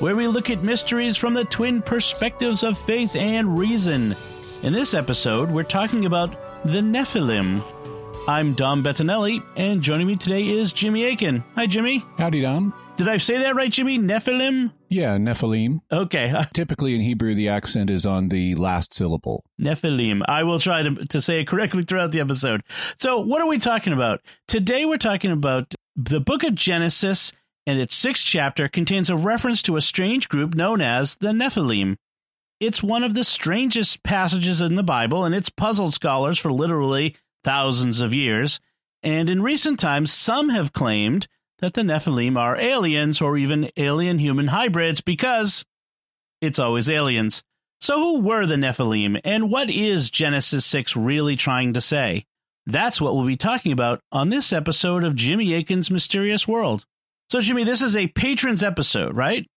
where we look at mysteries from the twin perspectives of faith and reason. In this episode, we're talking about the Nephilim. I'm Dom Bettinelli, and joining me today is Jimmy Akin. Hi, Jimmy. Howdy, Dom. Did I say that right, Jimmy? Nephilim? Yeah, Nephilim. Okay. Typically in Hebrew, the accent is on the last syllable. Nephilim. I will try to, to say it correctly throughout the episode. So, what are we talking about? Today, we're talking about the book of Genesis, and its sixth chapter contains a reference to a strange group known as the Nephilim. It's one of the strangest passages in the Bible, and it's puzzled scholars for literally thousands of years. And in recent times, some have claimed that the Nephilim are aliens or even alien human hybrids because it's always aliens. So, who were the Nephilim, and what is Genesis 6 really trying to say? That's what we'll be talking about on this episode of Jimmy Akin's Mysterious World. So, Jimmy, this is a patrons episode, right?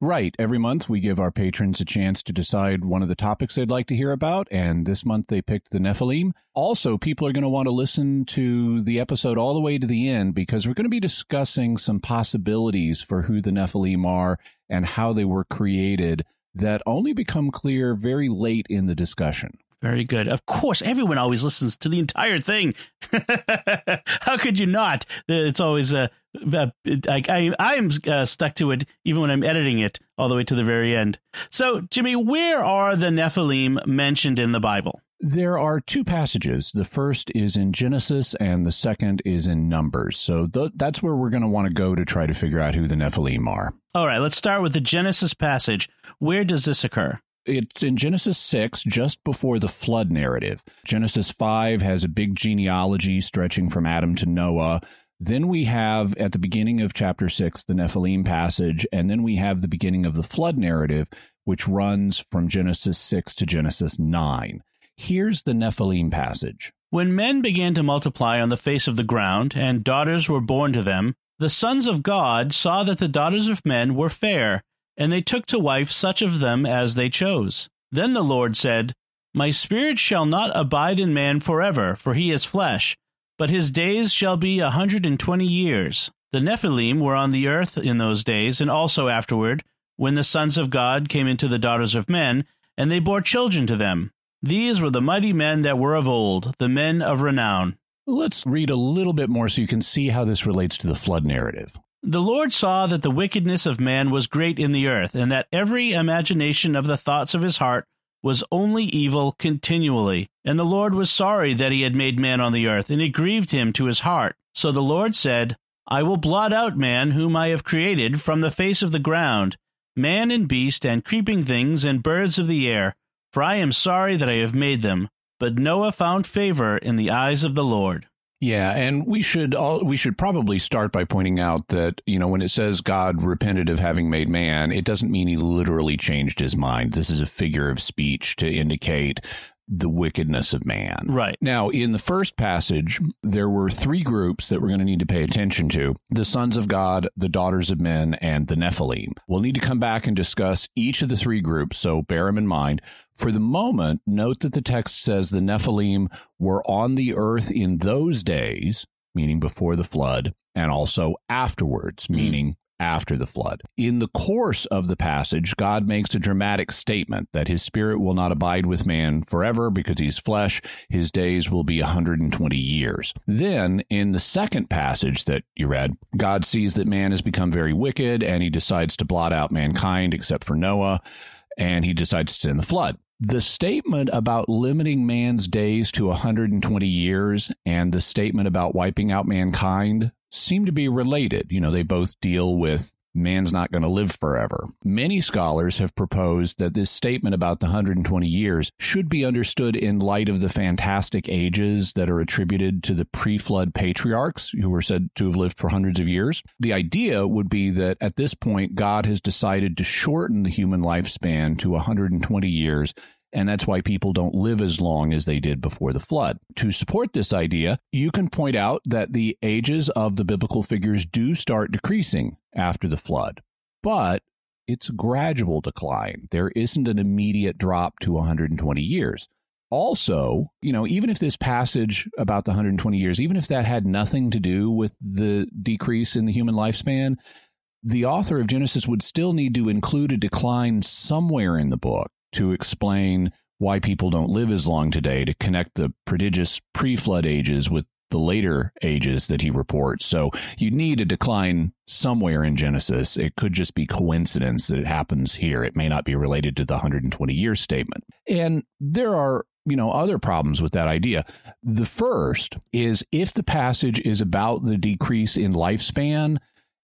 Right. Every month we give our patrons a chance to decide one of the topics they'd like to hear about, and this month they picked the Nephilim. Also, people are going to want to listen to the episode all the way to the end because we're going to be discussing some possibilities for who the Nephilim are and how they were created that only become clear very late in the discussion. Very good. Of course, everyone always listens to the entire thing. How could you not? It's always uh, uh I I am uh, stuck to it even when I'm editing it all the way to the very end. So, Jimmy, where are the Nephilim mentioned in the Bible? There are two passages. The first is in Genesis, and the second is in Numbers. So th- that's where we're going to want to go to try to figure out who the Nephilim are. All right, let's start with the Genesis passage. Where does this occur? It's in Genesis 6, just before the flood narrative. Genesis 5 has a big genealogy stretching from Adam to Noah. Then we have at the beginning of chapter 6 the Nephilim passage, and then we have the beginning of the flood narrative, which runs from Genesis 6 to Genesis 9. Here's the Nephilim passage. When men began to multiply on the face of the ground, and daughters were born to them, the sons of God saw that the daughters of men were fair, and they took to wife such of them as they chose. Then the Lord said, My spirit shall not abide in man forever, for he is flesh, but his days shall be a hundred and twenty years. The Nephilim were on the earth in those days, and also afterward, when the sons of God came into the daughters of men, and they bore children to them. These were the mighty men that were of old, the men of renown. Let's read a little bit more so you can see how this relates to the flood narrative. The Lord saw that the wickedness of man was great in the earth, and that every imagination of the thoughts of his heart was only evil continually. And the Lord was sorry that he had made man on the earth, and it grieved him to his heart. So the Lord said, I will blot out man whom I have created from the face of the ground, man and beast, and creeping things, and birds of the air for I am sorry that I have made them. But Noah found favor in the eyes of the Lord. Yeah, and we should all we should probably start by pointing out that you know when it says God repented of having made man, it doesn't mean he literally changed his mind. This is a figure of speech to indicate the wickedness of man. Right. Now, in the first passage, there were three groups that we're going to need to pay attention to the sons of God, the daughters of men, and the Nephilim. We'll need to come back and discuss each of the three groups, so bear them in mind. For the moment, note that the text says the Nephilim were on the earth in those days, meaning before the flood, and also afterwards, hmm. meaning after the flood. In the course of the passage, God makes a dramatic statement that his spirit will not abide with man forever because he's flesh. His days will be 120 years. Then, in the second passage that you read, God sees that man has become very wicked and he decides to blot out mankind except for Noah, and he decides to send the flood. The statement about limiting man's days to 120 years and the statement about wiping out mankind seem to be related. You know, they both deal with man's not going to live forever. Many scholars have proposed that this statement about the 120 years should be understood in light of the fantastic ages that are attributed to the pre flood patriarchs who were said to have lived for hundreds of years. The idea would be that at this point, God has decided to shorten the human lifespan to 120 years and that's why people don't live as long as they did before the flood. To support this idea, you can point out that the ages of the biblical figures do start decreasing after the flood, but it's a gradual decline. There isn't an immediate drop to 120 years. Also, you know, even if this passage about the 120 years, even if that had nothing to do with the decrease in the human lifespan, the author of Genesis would still need to include a decline somewhere in the book to explain why people don't live as long today, to connect the prodigious pre flood ages with the later ages that he reports. So you need a decline somewhere in Genesis. It could just be coincidence that it happens here. It may not be related to the 120 year statement. And there are you know other problems with that idea. The first is if the passage is about the decrease in lifespan,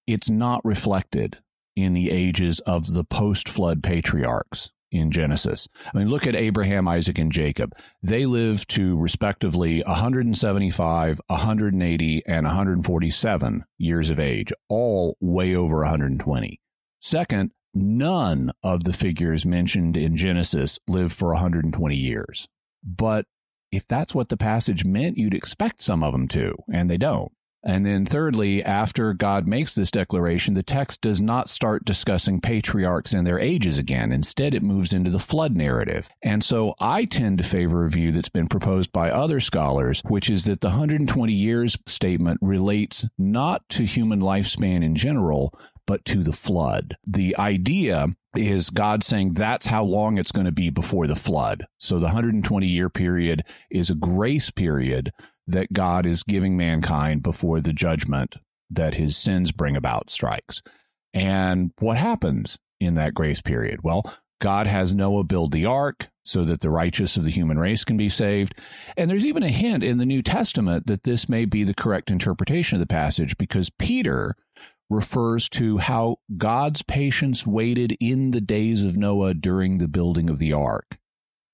it's not reflected in the ages of the post flood patriarchs in Genesis. I mean, look at Abraham, Isaac, and Jacob. They lived to respectively 175, 180, and 147 years of age, all way over 120. Second, none of the figures mentioned in Genesis lived for 120 years. But if that's what the passage meant, you'd expect some of them to, and they don't. And then, thirdly, after God makes this declaration, the text does not start discussing patriarchs and their ages again. Instead, it moves into the flood narrative. And so I tend to favor a view that's been proposed by other scholars, which is that the 120 years statement relates not to human lifespan in general, but to the flood. The idea is God saying that's how long it's going to be before the flood. So the 120 year period is a grace period that God is giving mankind before the judgment that his sins bring about strikes. And what happens in that grace period? Well, God has Noah build the ark so that the righteous of the human race can be saved. And there's even a hint in the New Testament that this may be the correct interpretation of the passage because Peter refers to how God's patience waited in the days of Noah during the building of the ark.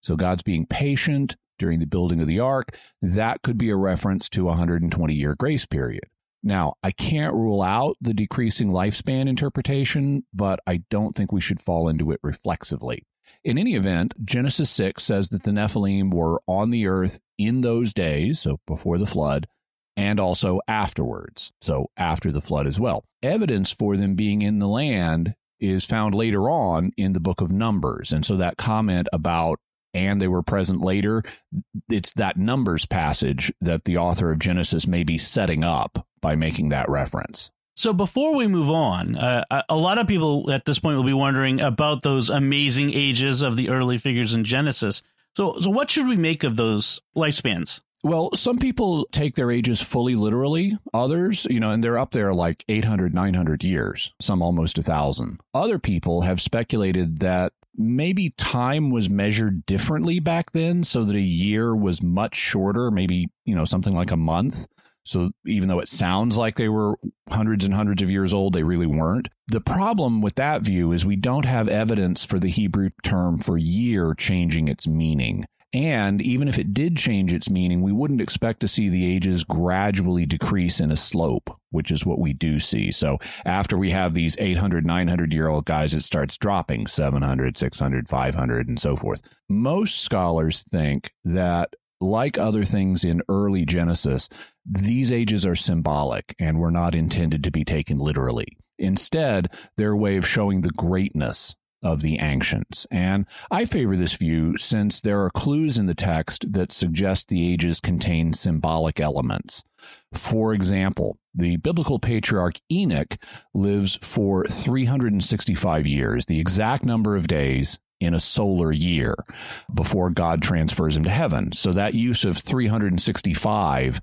So God's being patient during the building of the ark, that could be a reference to a 120 year grace period. Now, I can't rule out the decreasing lifespan interpretation, but I don't think we should fall into it reflexively. In any event, Genesis 6 says that the Nephilim were on the earth in those days, so before the flood, and also afterwards, so after the flood as well. Evidence for them being in the land is found later on in the book of Numbers. And so that comment about and they were present later. It's that numbers passage that the author of Genesis may be setting up by making that reference. So before we move on, uh, a lot of people at this point will be wondering about those amazing ages of the early figures in Genesis. So, so what should we make of those lifespans? Well, some people take their ages fully literally. Others, you know, and they're up there like 800, 900 years, some almost a thousand. Other people have speculated that maybe time was measured differently back then so that a year was much shorter, maybe, you know, something like a month. So even though it sounds like they were hundreds and hundreds of years old, they really weren't. The problem with that view is we don't have evidence for the Hebrew term for year changing its meaning. And even if it did change its meaning, we wouldn't expect to see the ages gradually decrease in a slope, which is what we do see. So after we have these 800, 900 year old guys, it starts dropping 700, 600, 500, and so forth. Most scholars think that, like other things in early Genesis, these ages are symbolic and were not intended to be taken literally. Instead, they're a way of showing the greatness of the ancients. And I favor this view since there are clues in the text that suggest the ages contain symbolic elements. For example, the biblical patriarch Enoch lives for 365 years, the exact number of days in a solar year before God transfers him to heaven. So that use of 365,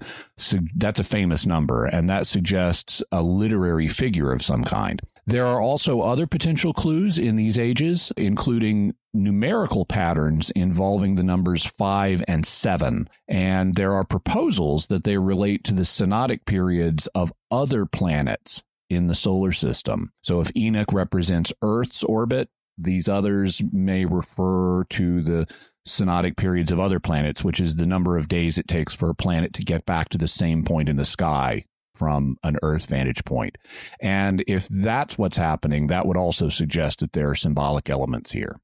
that's a famous number, and that suggests a literary figure of some kind. There are also other potential clues in these ages, including numerical patterns involving the numbers 5 and 7. And there are proposals that they relate to the synodic periods of other planets in the solar system. So if Enoch represents Earth's orbit, these others may refer to the synodic periods of other planets, which is the number of days it takes for a planet to get back to the same point in the sky from an Earth vantage point. And if that's what's happening, that would also suggest that there are symbolic elements here.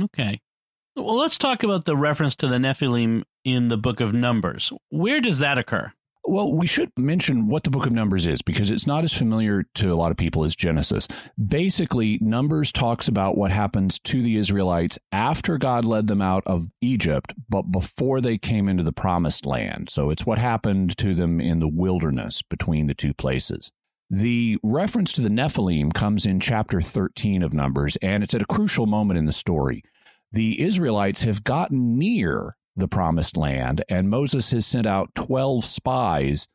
Okay. Well, let's talk about the reference to the Nephilim in the book of Numbers. Where does that occur? Well, we should mention what the book of Numbers is because it's not as familiar to a lot of people as Genesis. Basically, Numbers talks about what happens to the Israelites after God led them out of Egypt, but before they came into the promised land. So it's what happened to them in the wilderness between the two places. The reference to the Nephilim comes in chapter 13 of Numbers, and it's at a crucial moment in the story. The Israelites have gotten near the promised land, and Moses has sent out 12 spies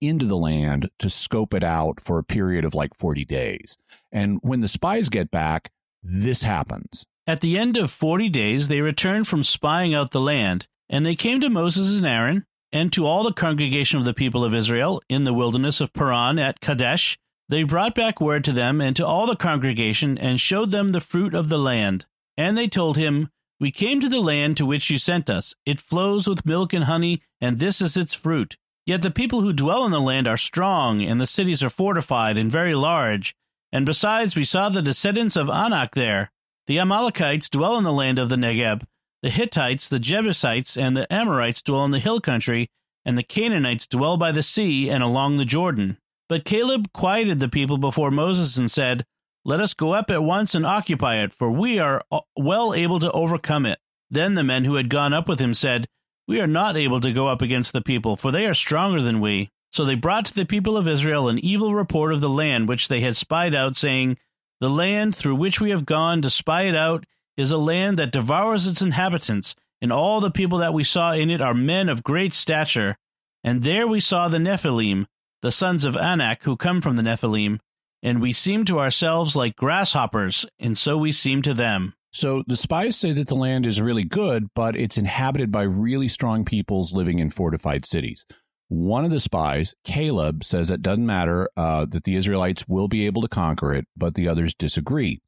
into the land to scope it out for a period of like 40 days. And when the spies get back, this happens. At the end of 40 days, they returned from spying out the land, and they came to Moses and Aaron, and to all the congregation of the people of Israel in the wilderness of Paran at Kadesh. They brought back word to them and to all the congregation, and showed them the fruit of the land. And they told him, we came to the land to which you sent us. It flows with milk and honey, and this is its fruit. Yet the people who dwell in the land are strong, and the cities are fortified and very large. And besides, we saw the descendants of Anak there. The Amalekites dwell in the land of the Negeb. The Hittites, the Jebusites, and the Amorites dwell in the hill country, and the Canaanites dwell by the sea and along the Jordan. But Caleb quieted the people before Moses and said, let us go up at once and occupy it, for we are uh, well able to overcome it. Then the men who had gone up with him said, We are not able to go up against the people, for they are stronger than we. So they brought to the people of Israel an evil report of the land which they had spied out, saying, The land through which we have gone to spy it out is a land that devours its inhabitants, and all the people that we saw in it are men of great stature. And there we saw the Nephilim, the sons of Anak, who come from the Nephilim and we seem to ourselves like grasshoppers, and so we seem to them. So the spies say that the land is really good, but it's inhabited by really strong peoples living in fortified cities. One of the spies, Caleb, says it doesn't matter uh, that the Israelites will be able to conquer it, but the others disagree.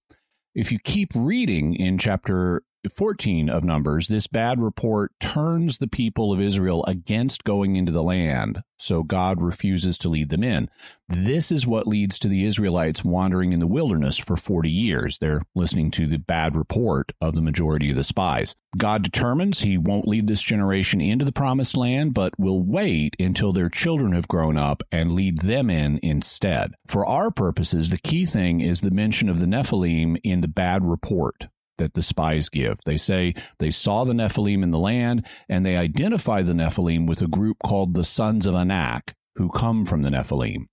If you keep reading in chapter 14 of Numbers, this bad report turns the people of Israel against going into the land, so God refuses to lead them in. This is what leads to the Israelites wandering in the wilderness for 40 years. They're listening to the bad report of the majority of the spies. God determines he won't lead this generation into the promised land, but will wait until their children have grown up and lead them in instead. For our purposes, the key thing is the mention of the Nephilim in the bad report that the spies give. They say they saw the Nephilim in the land, and they identify the Nephilim with a group called the sons of Anak, who come from the Nephilim.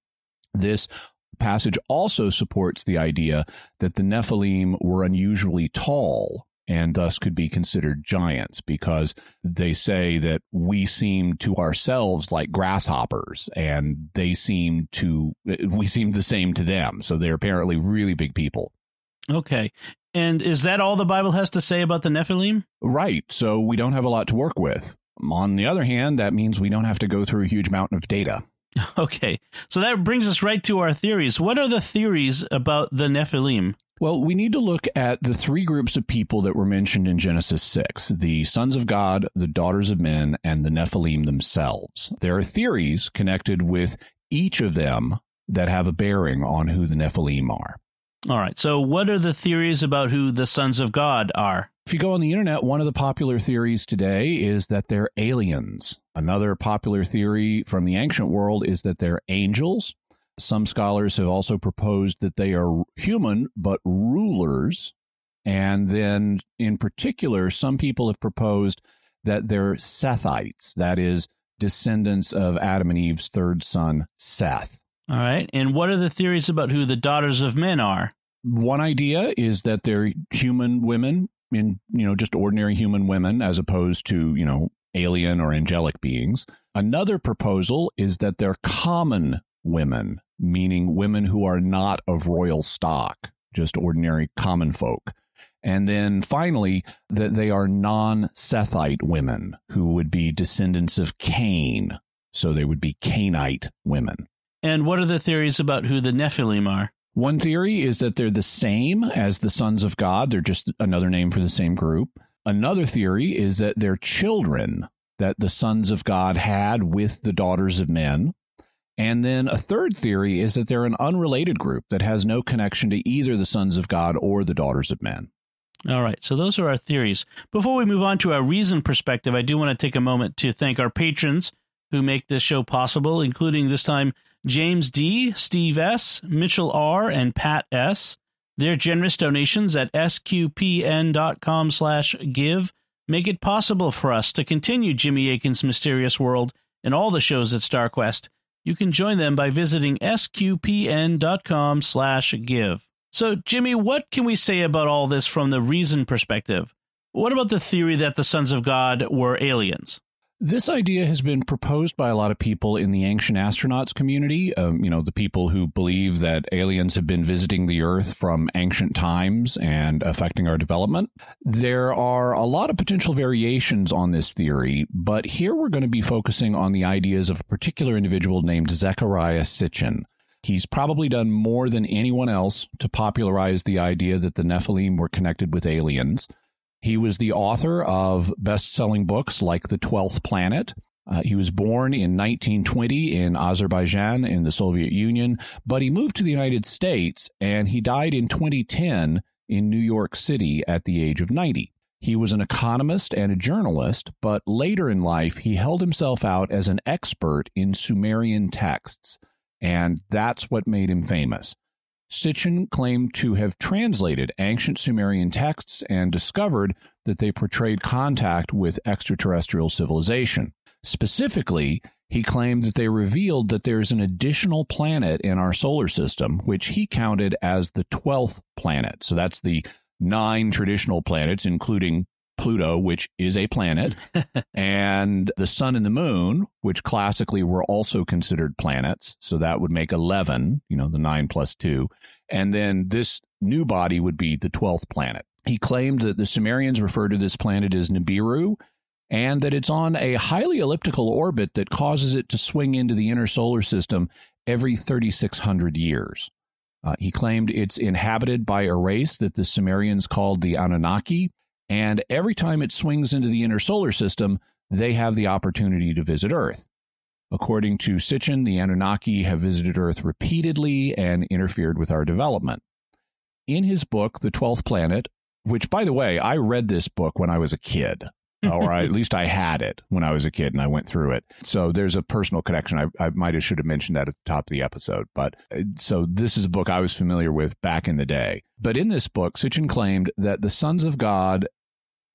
This passage also supports the idea that the Nephilim were unusually tall and thus could be considered giants because they say that we seem to ourselves like grasshoppers and they seem to we seem the same to them so they're apparently really big people Okay. And is that all the Bible has to say about the Nephilim? Right. So we don't have a lot to work with. On the other hand, that means we don't have to go through a huge mountain of data. Okay. So that brings us right to our theories. What are the theories about the Nephilim? Well, we need to look at the three groups of people that were mentioned in Genesis 6 the sons of God, the daughters of men, and the Nephilim themselves. There are theories connected with each of them that have a bearing on who the Nephilim are. All right. So, what are the theories about who the sons of God are? If you go on the internet, one of the popular theories today is that they're aliens. Another popular theory from the ancient world is that they're angels. Some scholars have also proposed that they are human but rulers. And then, in particular, some people have proposed that they're Sethites, that is, descendants of Adam and Eve's third son, Seth. All right. And what are the theories about who the daughters of men are? One idea is that they're human women in, you know, just ordinary human women as opposed to, you know, alien or angelic beings. Another proposal is that they're common women, meaning women who are not of royal stock, just ordinary common folk. And then finally, that they are non Sethite women who would be descendants of Cain. So they would be Cainite women. And what are the theories about who the Nephilim are? One theory is that they're the same as the sons of God, they're just another name for the same group. Another theory is that they're children that the sons of God had with the daughters of men. And then a third theory is that they're an unrelated group that has no connection to either the sons of God or the daughters of men. All right, so those are our theories. Before we move on to our reason perspective, I do want to take a moment to thank our patrons who make this show possible, including this time James D., Steve S., Mitchell R., and Pat S. Their generous donations at sqpn.com slash give make it possible for us to continue Jimmy Akin's Mysterious World and all the shows at StarQuest. You can join them by visiting sqpn.com slash give. So, Jimmy, what can we say about all this from the reason perspective? What about the theory that the sons of God were aliens? This idea has been proposed by a lot of people in the ancient astronauts community. Um, you know, the people who believe that aliens have been visiting the Earth from ancient times and affecting our development. There are a lot of potential variations on this theory, but here we're going to be focusing on the ideas of a particular individual named Zecharia Sitchin. He's probably done more than anyone else to popularize the idea that the Nephilim were connected with aliens. He was the author of best selling books like The Twelfth Planet. Uh, he was born in 1920 in Azerbaijan in the Soviet Union, but he moved to the United States and he died in 2010 in New York City at the age of 90. He was an economist and a journalist, but later in life he held himself out as an expert in Sumerian texts, and that's what made him famous. Sitchin claimed to have translated ancient Sumerian texts and discovered that they portrayed contact with extraterrestrial civilization. Specifically, he claimed that they revealed that there's an additional planet in our solar system, which he counted as the 12th planet. So that's the nine traditional planets, including Pluto, which is a planet, and the sun and the moon, which classically were also considered planets. So that would make 11, you know, the nine plus two. And then this new body would be the 12th planet. He claimed that the Sumerians refer to this planet as Nibiru and that it's on a highly elliptical orbit that causes it to swing into the inner solar system every 3,600 years. Uh, he claimed it's inhabited by a race that the Sumerians called the Anunnaki, and every time it swings into the inner solar system, they have the opportunity to visit Earth. According to Sitchin, the Anunnaki have visited Earth repeatedly and interfered with our development. In his book, The Twelfth Planet, which, by the way, I read this book when I was a kid, or at least I had it when I was a kid and I went through it. So there's a personal connection. I, I might have should have mentioned that at the top of the episode. But uh, so this is a book I was familiar with back in the day. But in this book, Sitchin claimed that the sons of God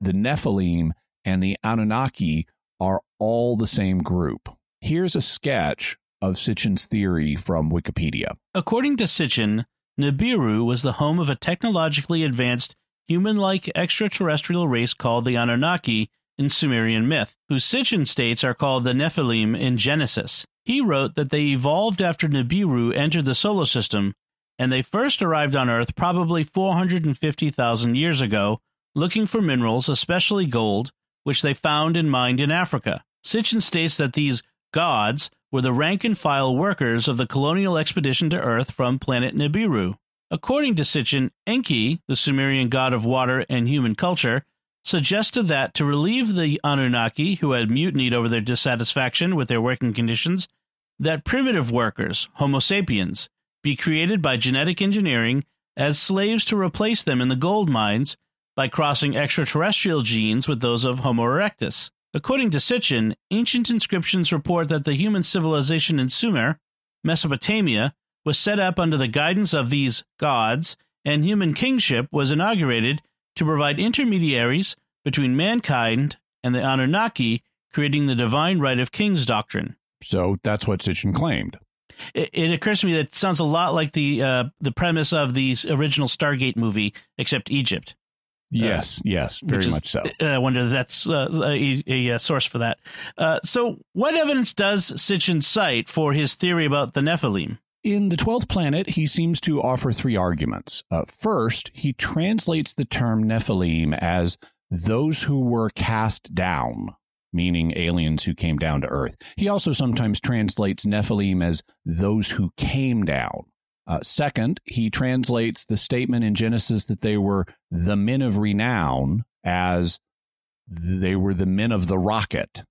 the Nephilim and the Anunnaki are all the same group. Here's a sketch of Sitchin's theory from Wikipedia. According to Sitchin, Nibiru was the home of a technologically advanced human like extraterrestrial race called the Anunnaki in Sumerian myth, whose Sitchin states are called the Nephilim in Genesis. He wrote that they evolved after Nibiru entered the solar system, and they first arrived on Earth probably 450,000 years ago looking for minerals, especially gold, which they found and mined in Africa. Sitchin states that these gods were the rank and file workers of the colonial expedition to Earth from planet Nibiru. According to Sitchin, Enki, the Sumerian god of water and human culture, suggested that to relieve the Anunnaki, who had mutinied over their dissatisfaction with their working conditions, that primitive workers, Homo sapiens, be created by genetic engineering as slaves to replace them in the gold mines by crossing extraterrestrial genes with those of Homo erectus. According to Sitchin, ancient inscriptions report that the human civilization in Sumer, Mesopotamia, was set up under the guidance of these gods, and human kingship was inaugurated to provide intermediaries between mankind and the Anunnaki, creating the divine right of kings doctrine. So that's what Sitchin claimed. It, it, occurs to me that sounds a lot like the uh, the premise of the original Stargate movie, except Egypt. Yes, uh, yes, very much so. Uh, I wonder if that's uh, a, a, source for that. Uh, so, what evidence does Sitchin cite for his theory about the Nephilim? In The Twelfth Planet, he seems to offer three arguments. Uh, first, he translates the term Nephilim as those who were cast down, meaning aliens who came down to Earth. He also sometimes translates Nephilim as those who came down. Uh, second, he translates the statement in Genesis that they were the men of renown as they were the men of the rocket.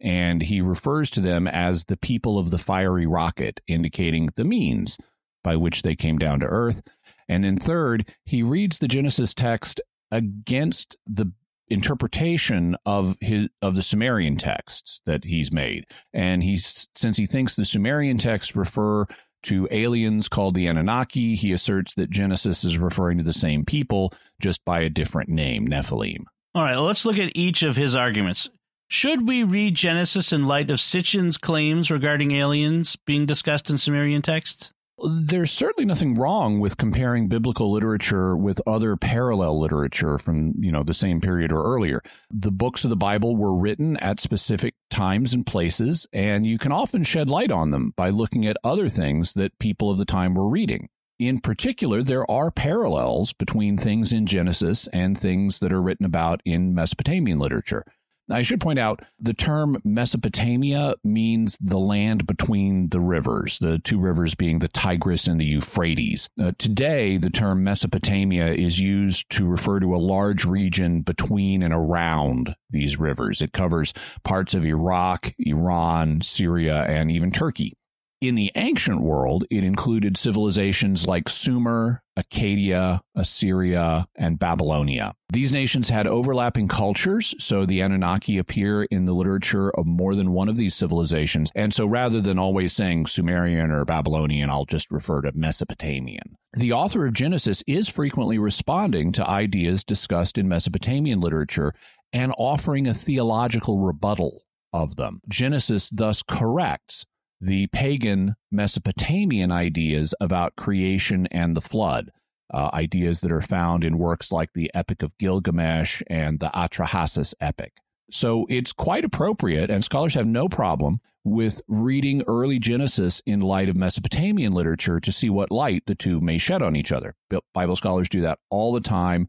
And he refers to them as the people of the fiery rocket, indicating the means by which they came down to earth. And then third, he reads the Genesis text against the interpretation of his of the Sumerian texts that he's made. And he's since he thinks the Sumerian texts refer to aliens called the Anunnaki, he asserts that Genesis is referring to the same people just by a different name, Nephilim. All right, let's look at each of his arguments. Should we read Genesis in light of Sitchin's claims regarding aliens being discussed in Sumerian texts? There's certainly nothing wrong with comparing biblical literature with other parallel literature from, you know, the same period or earlier. The books of the Bible were written at specific times and places, and you can often shed light on them by looking at other things that people of the time were reading. In particular, there are parallels between things in Genesis and things that are written about in Mesopotamian literature. I should point out the term Mesopotamia means the land between the rivers, the two rivers being the Tigris and the Euphrates. Uh, today, the term Mesopotamia is used to refer to a large region between and around these rivers. It covers parts of Iraq, Iran, Syria, and even Turkey. In the ancient world, it included civilizations like Sumer, Akkadian, Assyria, and Babylonia. These nations had overlapping cultures, so the Anunnaki appear in the literature of more than one of these civilizations. And so rather than always saying Sumerian or Babylonian, I'll just refer to Mesopotamian. The author of Genesis is frequently responding to ideas discussed in Mesopotamian literature and offering a theological rebuttal of them. Genesis thus corrects the pagan Mesopotamian ideas about creation and the flood, uh, ideas that are found in works like the Epic of Gilgamesh and the Atrahasis epic. So it's quite appropriate, and scholars have no problem with reading early Genesis in light of Mesopotamian literature to see what light the two may shed on each other. Bible scholars do that all the time.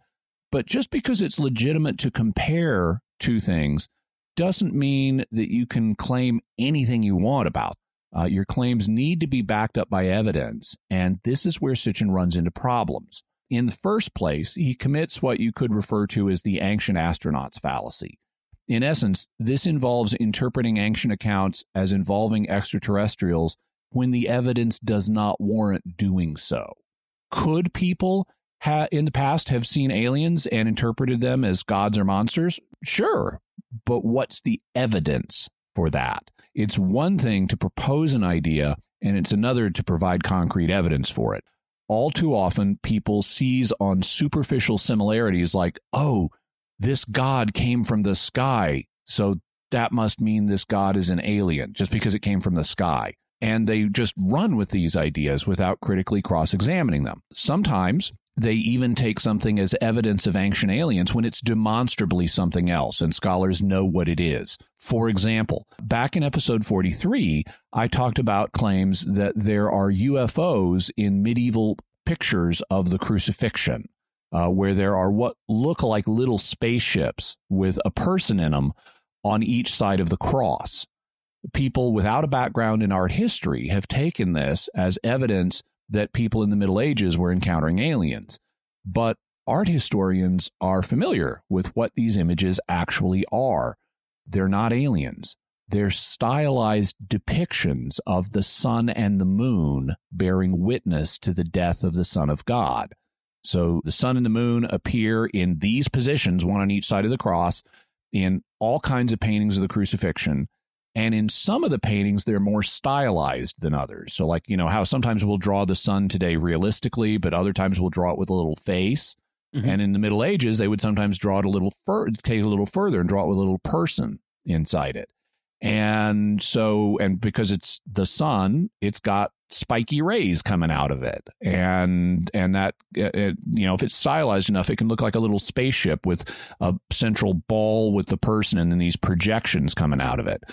But just because it's legitimate to compare two things doesn't mean that you can claim anything you want about uh, your claims need to be backed up by evidence, and this is where Sitchin runs into problems. In the first place, he commits what you could refer to as the ancient astronauts fallacy. In essence, this involves interpreting ancient accounts as involving extraterrestrials when the evidence does not warrant doing so. Could people ha- in the past have seen aliens and interpreted them as gods or monsters? Sure. But what's the evidence for that? It's one thing to propose an idea, and it's another to provide concrete evidence for it. All too often, people seize on superficial similarities like, oh, this God came from the sky, so that must mean this God is an alien just because it came from the sky. And they just run with these ideas without critically cross examining them. Sometimes they even take something as evidence of ancient aliens when it's demonstrably something else, and scholars know what it is. For example, back in episode 43, I talked about claims that there are UFOs in medieval pictures of the crucifixion, uh, where there are what look like little spaceships with a person in them on each side of the cross. People without a background in art history have taken this as evidence that people in the Middle Ages were encountering aliens. But art historians are familiar with what these images actually are. They're not aliens. They're stylized depictions of the sun and the moon bearing witness to the death of the Son of God. So the sun and the moon appear in these positions, one on each side of the cross, in all kinds of paintings of the crucifixion. And in some of the paintings, they're more stylized than others. So, like, you know, how sometimes we'll draw the sun today realistically, but other times we'll draw it with a little face. Mm-hmm. And in the Middle Ages, they would sometimes draw it a little fur- take it a little further and draw it with a little person inside it. And so, and because it's the sun, it's got spiky rays coming out of it. And and that it, you know if it's stylized enough it can look like a little spaceship with a central ball with the person and then these projections coming out of it.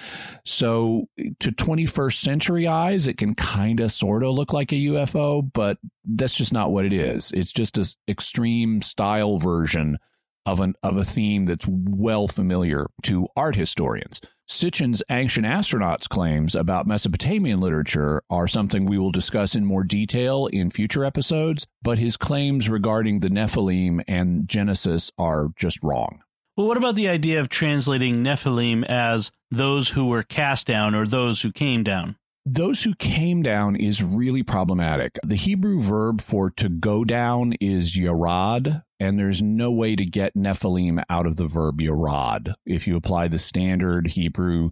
So to 21st century eyes it can kind of sort of look like a UFO but that's just not what it is. It's just an extreme style version of an of a theme that's well familiar to art historians. Sitchin's ancient astronauts claims about Mesopotamian literature are something we will discuss in more detail in future episodes, but his claims regarding the Nephilim and Genesis are just wrong. Well, what about the idea of translating Nephilim as those who were cast down or those who came down? Those who came down is really problematic. The Hebrew verb for to go down is yarad, and there's no way to get Nephilim out of the verb yarad. If you apply the standard Hebrew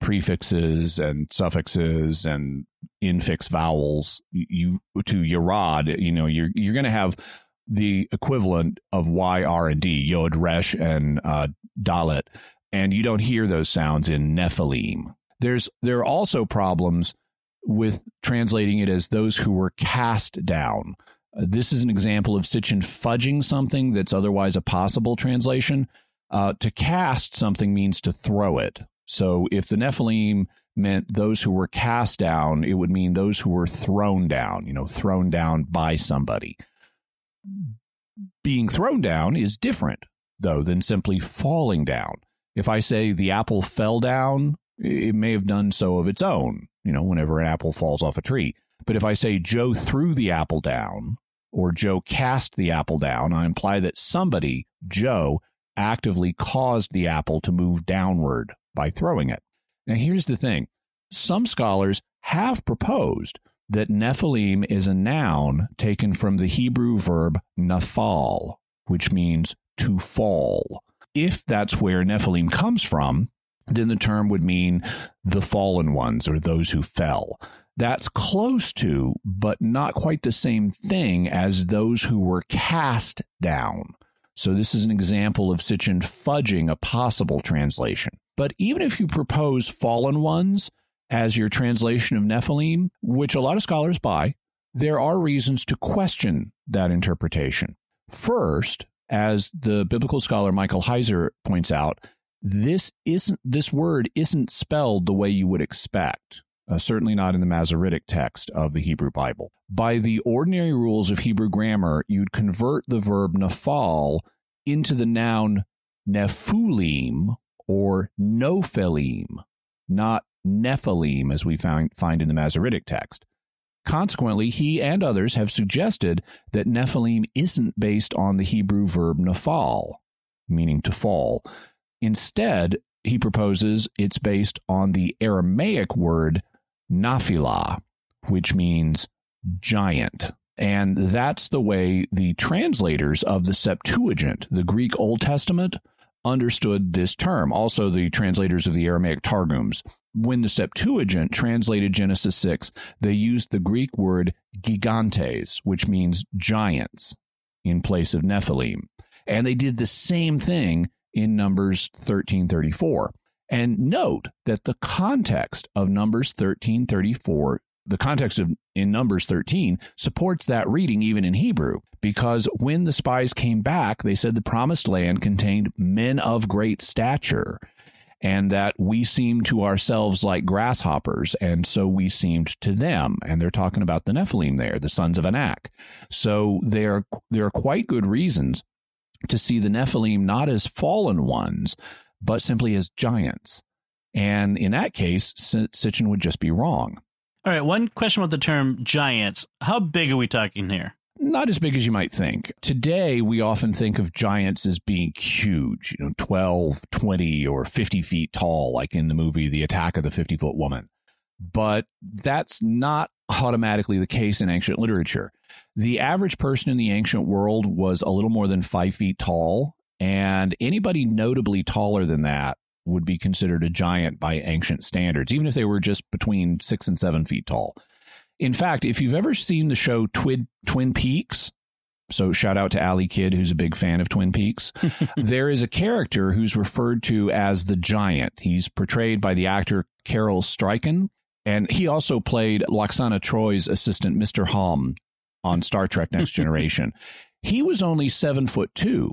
prefixes and suffixes and infix vowels you to yarad, you know, you're you're going to have the equivalent of Y, R, and D, Yod, Resh, and uh, Dalet, and you don't hear those sounds in Nephilim. There's there are also problems with translating it as those who were cast down. Uh, this is an example of Sitchin fudging something that's otherwise a possible translation. Uh, to cast something means to throw it. So if the Nephilim meant those who were cast down, it would mean those who were thrown down, you know, thrown down by somebody. Being thrown down is different, though, than simply falling down. If I say the apple fell down, it may have done so of its own, you know, whenever an apple falls off a tree. But if I say Joe threw the apple down or Joe cast the apple down, I imply that somebody, Joe, actively caused the apple to move downward by throwing it. Now, here's the thing some scholars have proposed that Nephilim is a noun taken from the Hebrew verb nafal, which means to fall. If that's where Nephilim comes from, then the term would mean the fallen ones or those who fell. That's close to, but not quite the same thing as those who were cast down. So, this is an example of Sitchin fudging a possible translation. But even if you propose fallen ones as your translation of Nephilim, which a lot of scholars buy, there are reasons to question that interpretation. First, as the biblical scholar Michael Heiser points out, this isn't this word isn't spelled the way you would expect. Uh, certainly not in the Masoretic text of the Hebrew Bible. By the ordinary rules of Hebrew grammar, you'd convert the verb nafal into the noun nephulim or nophelim, not nephilim as we find, find in the Masoretic text. Consequently, he and others have suggested that Nephilim isn't based on the Hebrew verb nafal, meaning to fall, Instead, he proposes it's based on the Aramaic word naphilah, which means giant. And that's the way the translators of the Septuagint, the Greek Old Testament, understood this term. Also, the translators of the Aramaic Targums. When the Septuagint translated Genesis 6, they used the Greek word gigantes, which means giants, in place of Nephilim. And they did the same thing in Numbers 1334. And note that the context of Numbers 1334, the context of in Numbers 13 supports that reading even in Hebrew because when the spies came back, they said the promised land contained men of great stature and that we seemed to ourselves like grasshoppers, and so we seemed to them. And they're talking about the Nephilim there, the sons of Anak. So there, there are quite good reasons to see the Nephilim not as fallen ones, but simply as giants. And in that case, Sitchin would just be wrong. All right, one question about the term giants. How big are we talking here? Not as big as you might think. Today, we often think of giants as being huge, you know, 12, 20, or 50 feet tall, like in the movie The Attack of the 50 Foot Woman. But that's not automatically the case in ancient literature. The average person in the ancient world was a little more than five feet tall, and anybody notably taller than that would be considered a giant by ancient standards, even if they were just between six and seven feet tall. In fact, if you've ever seen the show Twin, Twin Peaks, so shout out to Ali Kidd, who's a big fan of Twin Peaks. there is a character who's referred to as the giant. He's portrayed by the actor Carel Struycken, and he also played Lwaxana Troi's assistant, Mr. Homn, on Star Trek Next Generation. he was only seven foot two,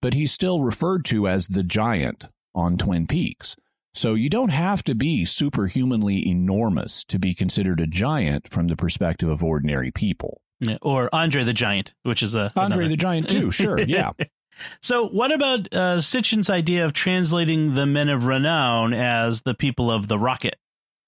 but he's still referred to as the giant on Twin Peaks. So you don't have to be superhumanly enormous to be considered a giant from the perspective of ordinary people. Or Andre the Giant, which is a Andre another. the Giant too. Sure, yeah. So, what about uh, Sitchin's idea of translating the men of renown as the people of the rocket?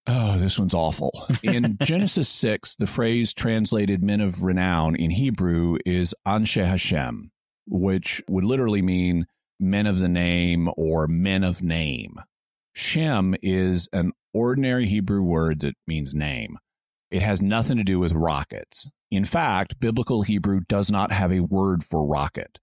Oh, this one's awful. In Genesis 6, the phrase translated men of renown in Hebrew is Anshe Hashem, which would literally mean men of the name or men of name. Shem is an ordinary Hebrew word that means name. It has nothing to do with rockets. In fact, biblical Hebrew does not have a word for rocket.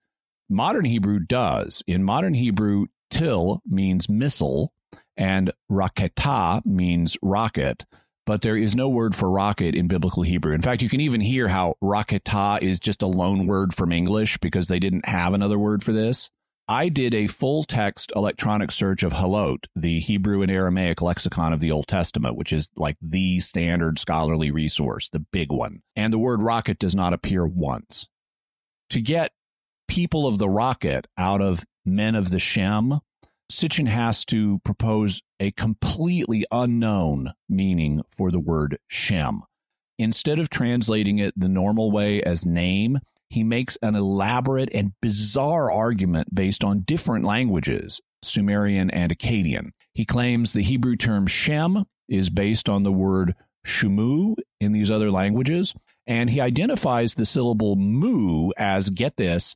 Modern Hebrew does. In modern Hebrew, til means missile and raketa means rocket, but there is no word for rocket in biblical Hebrew. In fact, you can even hear how raketa is just a loan word from English because they didn't have another word for this. I did a full text electronic search of Halot, the Hebrew and Aramaic lexicon of the Old Testament, which is like the standard scholarly resource, the big one. And the word rocket does not appear once. To get people of the rocket out of men of the Shem, Sitchin has to propose a completely unknown meaning for the word Shem. Instead of translating it the normal way as name, he makes an elaborate and bizarre argument based on different languages, Sumerian and Akkadian. He claims the Hebrew term Shem is based on the word Shumu in these other languages, and he identifies the syllable mu as, get this,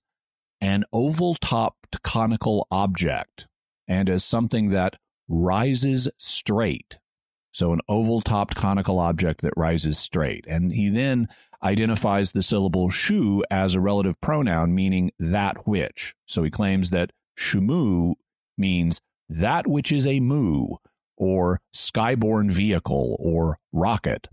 an oval topped conical object, and as something that rises straight. So, an oval topped conical object that rises straight. And he then identifies the syllable shu as a relative pronoun meaning that which. So he claims that shumu means that which is a mu or skyborne vehicle or rocket.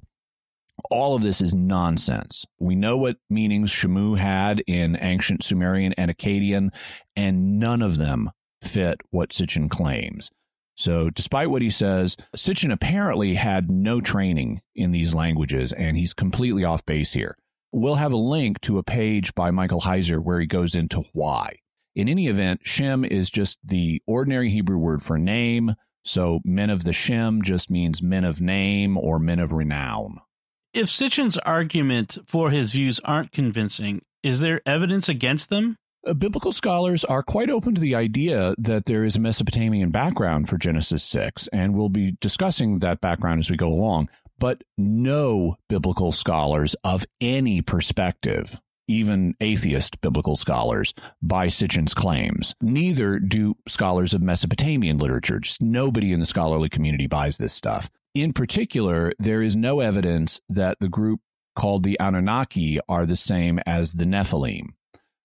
All of this is nonsense. We know what meanings Shamu had in ancient Sumerian and Akkadian, and none of them fit what Sitchin claims. So, despite what he says, Sitchin apparently had no training in these languages, and he's completely off base here. We'll have a link to a page by Michael Heiser where he goes into why. In any event, Shem is just the ordinary Hebrew word for name. So, men of the Shem just means men of name or men of renown. If Sitchin's argument for his views aren't convincing, is there evidence against them? Uh, biblical scholars are quite open to the idea that there is a Mesopotamian background for Genesis 6, and we'll be discussing that background as we go along. But no biblical scholars of any perspective, even atheist biblical scholars, buy Sitchin's claims. Neither do scholars of Mesopotamian literature. Just nobody in the scholarly community buys this stuff. In particular, there is no evidence that the group called the Anunnaki are the same as the Nephilim.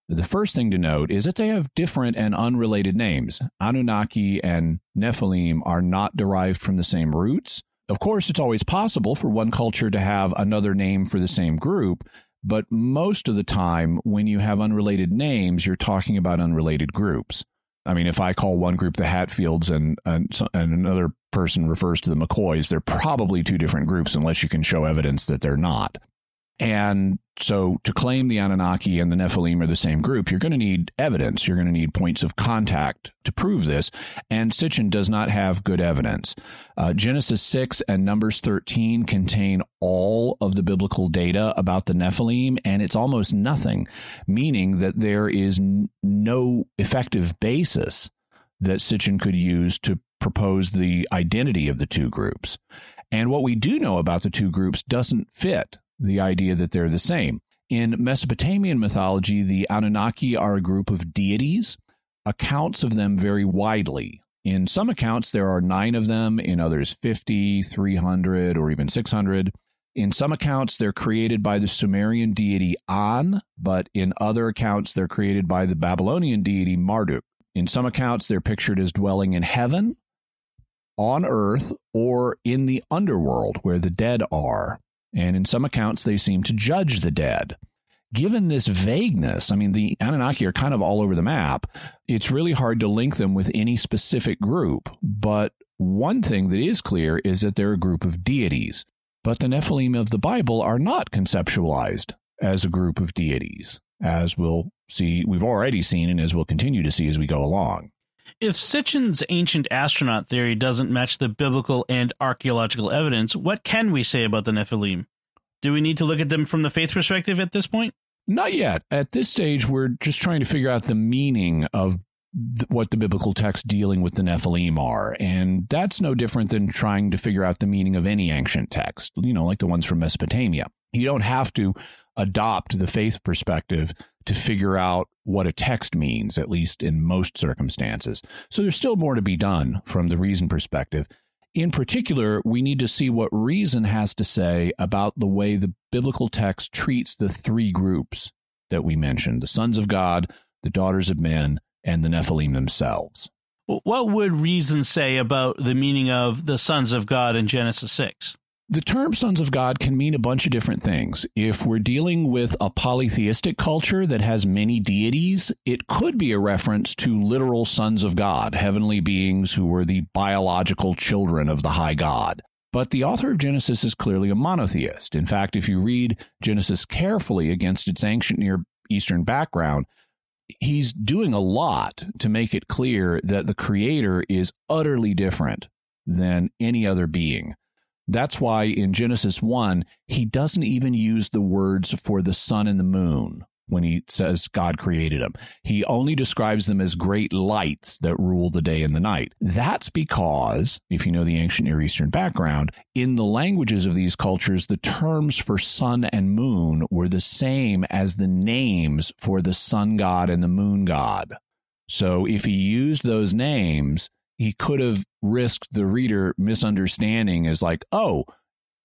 The first thing to note is that they have different and unrelated names. Anunnaki and Nephilim are not derived from the same roots. Of course, it's always possible for one culture to have another name for the same group, but most of the time, when you have unrelated names, you're talking about unrelated groups. I mean, if I call one group the Hatfields and, and, and another person refers to the McCoys, they're probably two different groups unless you can show evidence that they're not. And so to claim the Anunnaki and the Nephilim are the same group, you're going to need evidence. You're going to need points of contact to prove this. And Sitchin does not have good evidence. Uh, Genesis 6 and Numbers 13 contain all of the biblical data about the Nephilim, and it's almost nothing, meaning that there is n- no effective basis that Sitchin could use to propose the identity of the two groups. And what we do know about the two groups doesn't fit the idea that they're the same. In Mesopotamian mythology, the Anunnaki are a group of deities. Accounts of them vary widely. In some accounts, there are nine of them, in others, 50, 300, or even 600. In some accounts, they're created by the Sumerian deity An, but in other accounts, they're created by the Babylonian deity Marduk. In some accounts, they're pictured as dwelling in heaven, on earth, or in the underworld where the dead are and in some accounts, they seem to judge the dead. Given this vagueness, I mean, the Anunnaki are kind of all over the map. It's really hard to link them with any specific group. But one thing that is clear is that they're a group of deities. But the Nephilim of the Bible are not conceptualized as a group of deities, as we'll see, we've already seen, and as we'll continue to see as we go along. If Sitchin's ancient astronaut theory doesn't match the biblical and archaeological evidence, what can we say about the Nephilim? Do we need to look at them from the faith perspective at this point? Not yet. At this stage, we're just trying to figure out the meaning of th- what the biblical text dealing with the Nephilim are. And that's no different than trying to figure out the meaning of any ancient text, you know, like the ones from Mesopotamia. You don't have to adopt the faith perspective to figure out what a text means, at least in most circumstances. So there's still more to be done from the reason perspective. In particular, we need to see what reason has to say about the way the biblical text treats the three groups that we mentioned the sons of God, the daughters of men, and the Nephilim themselves. What would reason say about the meaning of the sons of God in Genesis 6? The term sons of God can mean a bunch of different things. If we're dealing with a polytheistic culture that has many deities, it could be a reference to literal sons of God, heavenly beings who were the biological children of the high God. But the author of Genesis is clearly a monotheist. In fact, if you read Genesis carefully against its ancient Near Eastern background, he's doing a lot to make it clear that the creator is utterly different than any other being. That's why in Genesis 1, he doesn't even use the words for the sun and the moon when he says God created them. He only describes them as great lights that rule the day and the night. That's because, if you know the ancient Near Eastern background, in the languages of these cultures, the terms for sun and moon were the same as the names for the sun god and the moon god. So if he used those names, he could have risked the reader misunderstanding as like, oh,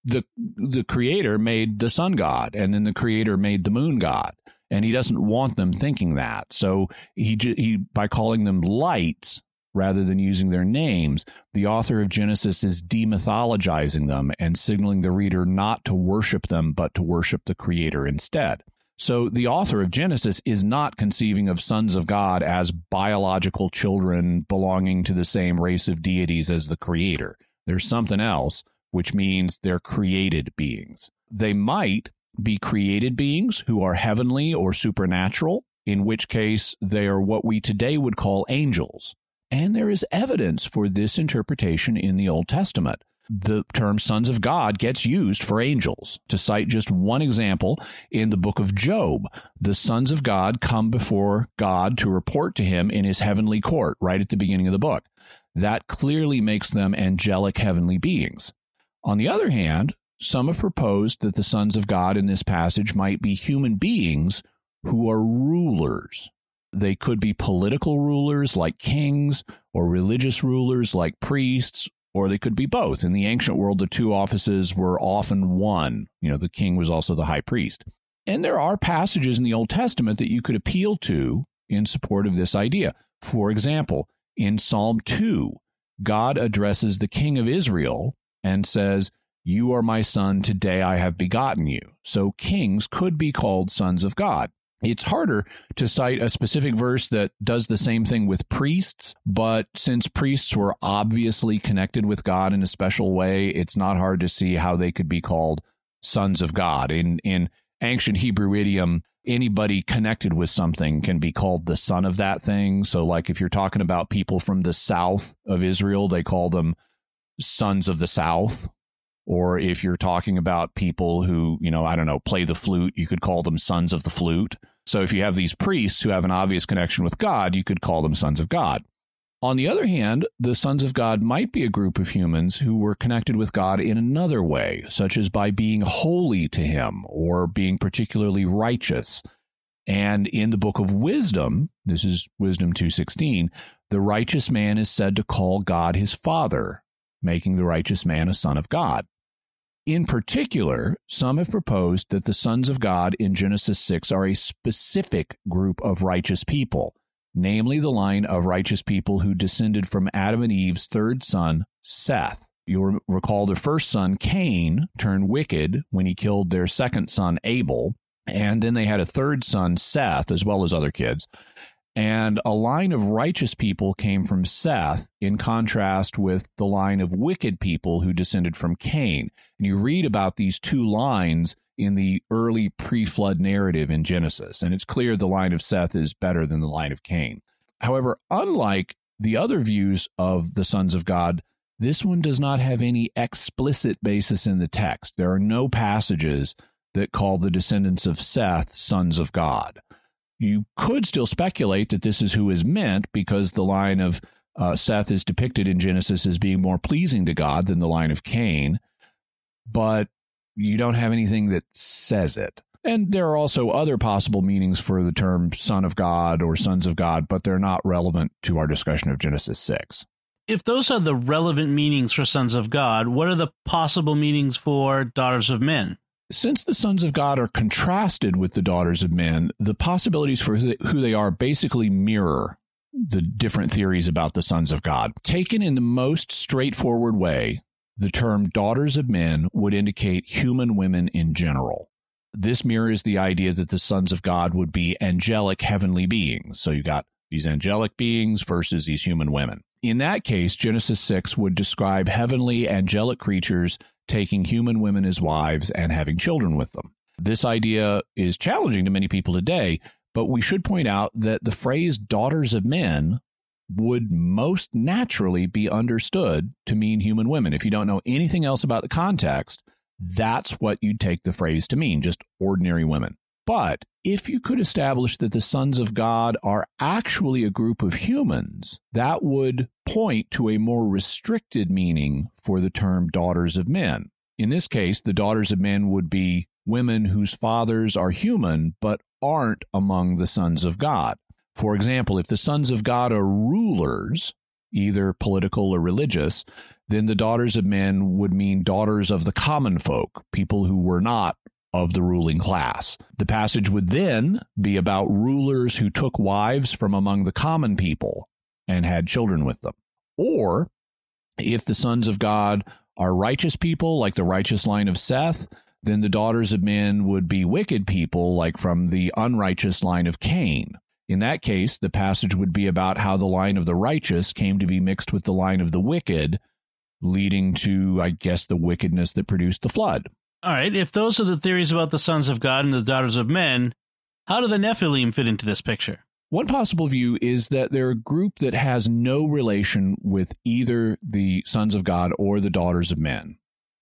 the the creator made the sun god and then the creator made the moon god. And he doesn't want them thinking that. So he he by calling them lights rather than using their names the author of genesis is demythologizing them and signaling the reader not to worship them but to worship the creator instead so the author of Genesis is not conceiving of sons of God as biological children belonging to the same race of deities as the creator. There's something else, which means they're created beings. They might be created beings who are heavenly or supernatural, in which case they are what we today would call angels. And there is evidence for this interpretation in the Old Testament the term sons of God gets used for angels. To cite just one example, in the book of Job, the sons of God come before God to report to him in his heavenly court right at the beginning of the book. That clearly makes them angelic heavenly beings. On the other hand, some have proposed that the sons of God in this passage might be human beings who are rulers. They could be political rulers like kings, or religious rulers like priests, or they could be both. In the ancient world, the two offices were often one. You know, the king was also the high priest. And there are passages in the Old Testament that you could appeal to in support of this idea. For example, in Psalm 2, God addresses the king of Israel and says, You are my son, today I have begotten you. So kings could be called sons of God. It's harder to cite a specific verse that does the same thing with priests, but since priests were obviously connected with God in a special way, it's not hard to see how they could be called sons of God. In in ancient Hebrew idiom, anybody connected with something can be called the son of that thing. So like if you're talking about people from the south of Israel, they call them sons of the south or if you're talking about people who, you know, I don't know, play the flute, you could call them sons of the flute. So if you have these priests who have an obvious connection with God, you could call them sons of God. On the other hand, the sons of God might be a group of humans who were connected with God in another way, such as by being holy to him or being particularly righteous. And in the book of wisdom, this is wisdom 216, the righteous man is said to call God his father, making the righteous man a son of God. In particular, some have proposed that the sons of God in Genesis 6 are a specific group of righteous people, namely the line of righteous people who descended from Adam and Eve's third son, Seth. You'll recall their first son, Cain, turned wicked when he killed their second son, Abel. And then they had a third son, Seth, as well as other kids. And a line of righteous people came from Seth, in contrast with the line of wicked people who descended from Cain. And you read about these two lines in the early pre flood narrative in Genesis. And it's clear the line of Seth is better than the line of Cain. However, unlike the other views of the sons of God, this one does not have any explicit basis in the text. There are no passages that call the descendants of Seth sons of God. You could still speculate that this is who is meant because the line of uh, Seth is depicted in Genesis as being more pleasing to God than the line of Cain, but you don't have anything that says it. And there are also other possible meanings for the term son of God or sons of God, but they're not relevant to our discussion of Genesis 6. If those are the relevant meanings for sons of God, what are the possible meanings for daughters of men? Since the sons of God are contrasted with the daughters of men, the possibilities for who they are basically mirror the different theories about the sons of God. Taken in the most straightforward way, the term daughters of men would indicate human women in general. This mirrors the idea that the sons of God would be angelic heavenly beings. So you got these angelic beings versus these human women. In that case, Genesis 6 would describe heavenly angelic creatures taking human women as wives and having children with them. This idea is challenging to many people today, but we should point out that the phrase daughters of men would most naturally be understood to mean human women. If you don't know anything else about the context, that's what you'd take the phrase to mean, just ordinary women. But if you could establish that the sons of God are actually a group of humans, that would point to a more restricted meaning for the term daughters of men. In this case, the daughters of men would be women whose fathers are human but aren't among the sons of God. For example, if the sons of God are rulers, either political or religious, then the daughters of men would mean daughters of the common folk, people who were not of the ruling class. The passage would then be about rulers who took wives from among the common people and had children with them. Or if the sons of God are righteous people, like the righteous line of Seth, then the daughters of men would be wicked people, like from the unrighteous line of Cain. In that case, the passage would be about how the line of the righteous came to be mixed with the line of the wicked, leading to, I guess, the wickedness that produced the flood. All right, if those are the theories about the sons of God and the daughters of men, how do the Nephilim fit into this picture? One possible view is that they're a group that has no relation with either the sons of God or the daughters of men.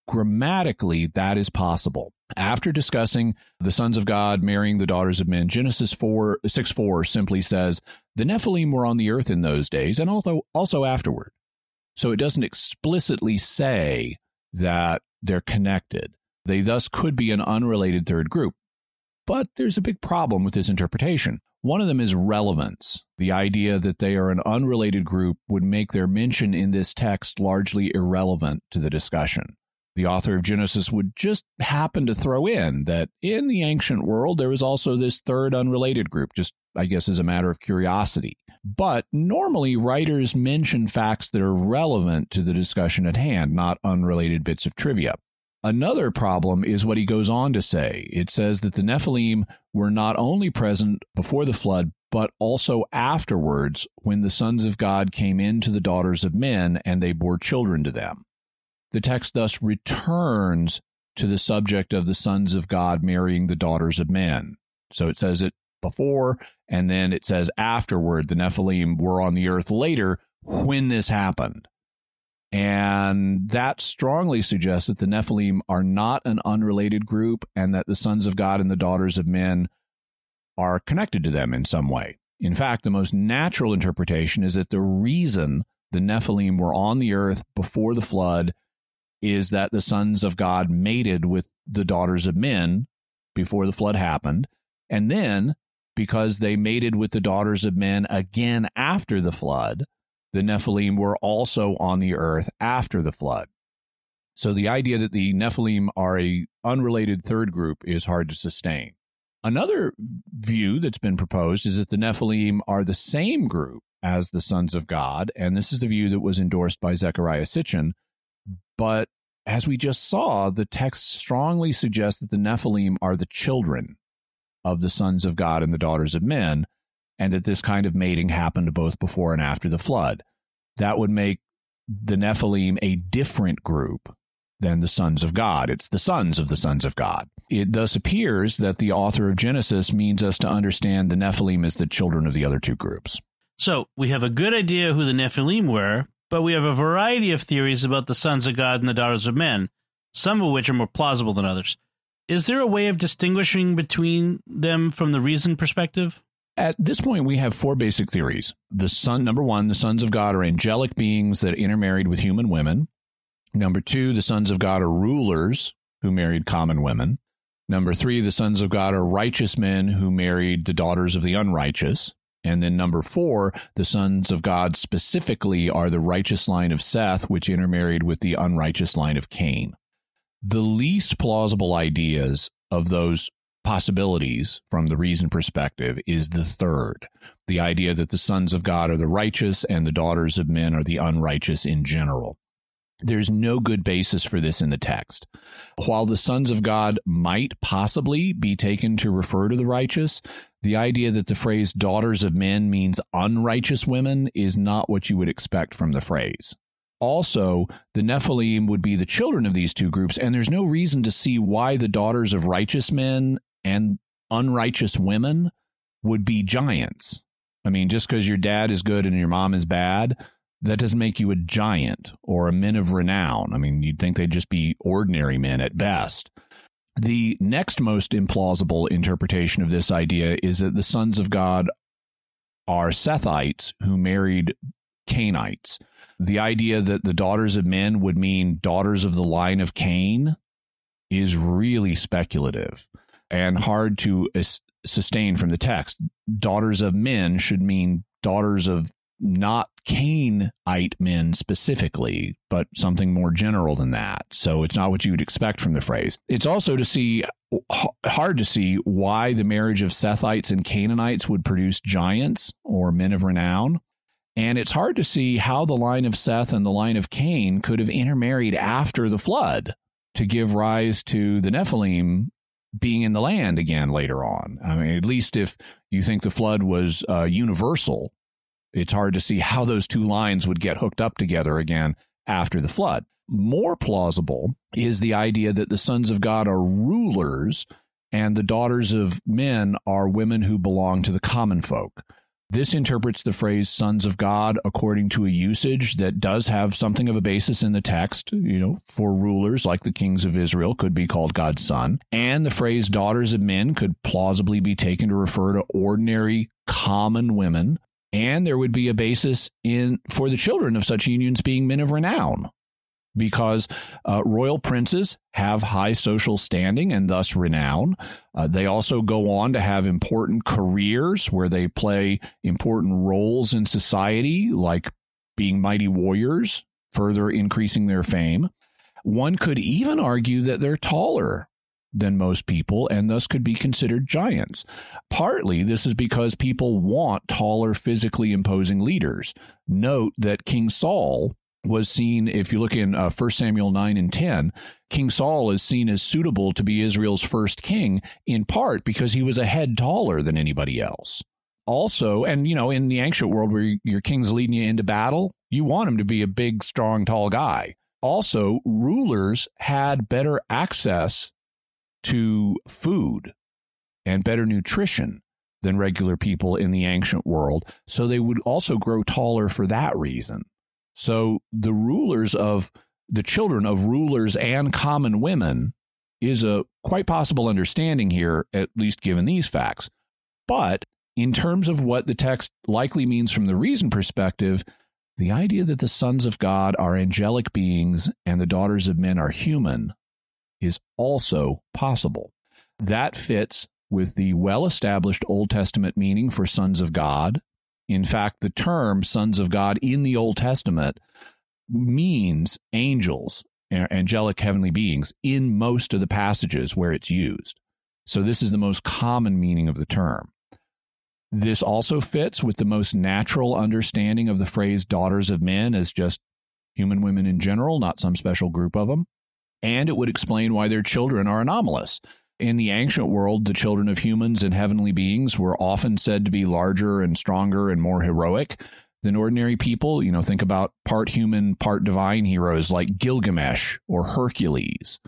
Grammatically, that is possible. After discussing the sons of God marrying the daughters of men, Genesis 4, 6 4 simply says, The Nephilim were on the earth in those days and also, also afterward. So it doesn't explicitly say that they're connected. They thus could be an unrelated third group. But there's a big problem with this interpretation. One of them is relevance. The idea that they are an unrelated group would make their mention in this text largely irrelevant to the discussion. The author of Genesis would just happen to throw in that in the ancient world there was also this third unrelated group, just I guess as a matter of curiosity. But normally writers mention facts that are relevant to the discussion at hand, not unrelated bits of trivia. Another problem is what he goes on to say. It says that the Nephilim were not only present before the flood, but also afterwards when the sons of God came in to the daughters of men and they bore children to them. The text thus returns to the subject of the sons of God marrying the daughters of men. So it says it before, and then it says afterward, the Nephilim were on the earth later when this happened. And that strongly suggests that the Nephilim are not an unrelated group and that the sons of God and the daughters of men are connected to them in some way. In fact, the most natural interpretation is that the reason the Nephilim were on the earth before the flood is that the sons of God mated with the daughters of men before the flood happened. And then, because they mated with the daughters of men again after the flood, the Nephilim were also on the earth after the flood. So the idea that the Nephilim are a unrelated third group is hard to sustain. Another view that's been proposed is that the Nephilim are the same group as the sons of God, and this is the view that was endorsed by Zecharia Sitchin. But as we just saw, the text strongly suggests that the Nephilim are the children of the sons of God and the daughters of men, and that this kind of mating happened both before and after the flood. That would make the Nephilim a different group than the sons of God. It's the sons of the sons of God. It thus appears that the author of Genesis means us to understand the Nephilim as the children of the other two groups. So we have a good idea who the Nephilim were, but we have a variety of theories about the sons of God and the daughters of men, some of which are more plausible than others. is there a way of distinguishing between them from the reason perspective? At this point, we have four basic theories. The son, number one, the sons of God are angelic beings that intermarried with human women. Number two, the sons of God are rulers who married common women. Number three, the sons of God are righteous men who married the daughters of the unrighteous. And then number four, the sons of God specifically are the righteous line of Seth, which intermarried with the unrighteous line of Cain. The least plausible ideas of those possibilities from the reason perspective is the third the idea that the sons of God are the righteous and the daughters of men are the unrighteous in general. There's no good basis for this in the text. While the sons of God might possibly be taken to refer to the righteous, the idea that the phrase daughters of men means unrighteous women is not what you would expect from the phrase. Also, the Nephilim would be the children of these two groups, and there's no reason to see why the daughters of righteous men and unrighteous women would be giants. I mean, just because your dad is good and your mom is bad, that doesn't make you a giant or a men of renown. I mean, you'd think they'd just be ordinary men at best. The next most implausible interpretation of this idea is that the sons of God are Sethites who married Cainites. The idea that the daughters of men would mean daughters of the line of Cain is really speculative and hard to sustain from the text. Daughters of men should mean daughters of not Cainite men specifically, but something more general than that. So it's not what you would expect from the phrase. It's also to see hard to see why the marriage of Sethites and Canaanites would produce giants or men of renown. And it's hard to see how the line of Seth and the line of Cain could have intermarried after the flood to give rise to the Nephilim being in the land again later on. I mean, at least if you think the flood was uh, universal, it's hard to see how those two lines would get hooked up together again after the flood. More plausible is the idea that the sons of God are rulers and the daughters of men are women who belong to the common folk. This interprets the phrase sons of God according to a usage that does have something of a basis in the text. You know, for rulers like the kings of Israel could be called God's son. And the phrase daughters of men could plausibly be taken to refer to ordinary common women and there would be a basis in for the children of such unions being men of renown because uh, royal princes have high social standing and thus renown. Uh, they also go on to have important careers where they play important roles in society, like being mighty warriors, further increasing their fame. One could even argue that they're taller than most people and thus could be considered giants. Partly this is because people want taller, physically imposing leaders. Note that King Saul was seen, if you look in uh, 1 Samuel 9 and 10, King Saul is seen as suitable to be Israel's first king, in part because he was a head taller than anybody else. Also, and you know, in the ancient world where your king's leading you into battle, you want him to be a big, strong, tall guy. Also, rulers had better access to food and better nutrition than regular people in the ancient world. So they would also grow taller for that reason. So the rulers of the children of rulers and common women is a quite possible understanding here, at least given these facts. But in terms of what the text likely means from the reason perspective, the idea that the sons of God are angelic beings and the daughters of men are human is also possible. That fits with the well established Old Testament meaning for sons of God. In fact, the term sons of God in the Old Testament means angels, angelic heavenly beings, in most of the passages where it's used. So, this is the most common meaning of the term. This also fits with the most natural understanding of the phrase daughters of men as just human women in general, not some special group of them and it would explain why their children are anomalous. In the ancient world, the children of humans and heavenly beings were often said to be larger and stronger and more heroic than ordinary people. You know, think about part human, part divine heroes like Gilgamesh or Hercules.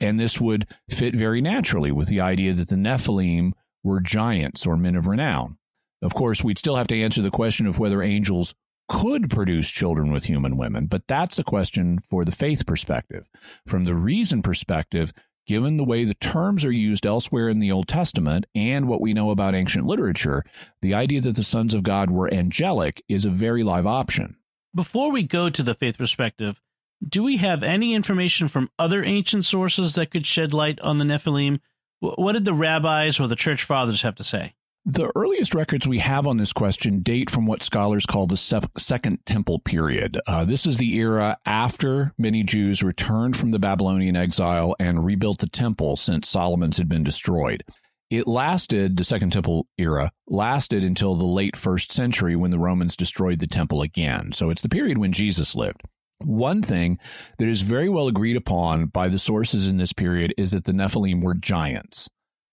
And this would fit very naturally with the idea that the Nephilim were giants or men of renown. Of course, we'd still have to answer the question of whether angels could produce children with human women, but that's a question for the faith perspective. From the reason perspective, given the way the terms are used elsewhere in the Old Testament and what we know about ancient literature, the idea that the sons of God were angelic is a very live option. Before we go to the faith perspective, do we have any information from other ancient sources that could shed light on the Nephilim? What did the rabbis or the church fathers have to say? The earliest records we have on this question date from what scholars call the Second Temple period. Uh, this is the era after many Jews returned from the Babylonian exile and rebuilt the temple since Solomon's had been destroyed. It lasted, the Second Temple era, lasted until the late first century when the Romans destroyed the temple again. So it's the period when Jesus lived. One thing that is very well agreed upon by the sources in this period is that the Nephilim were giants.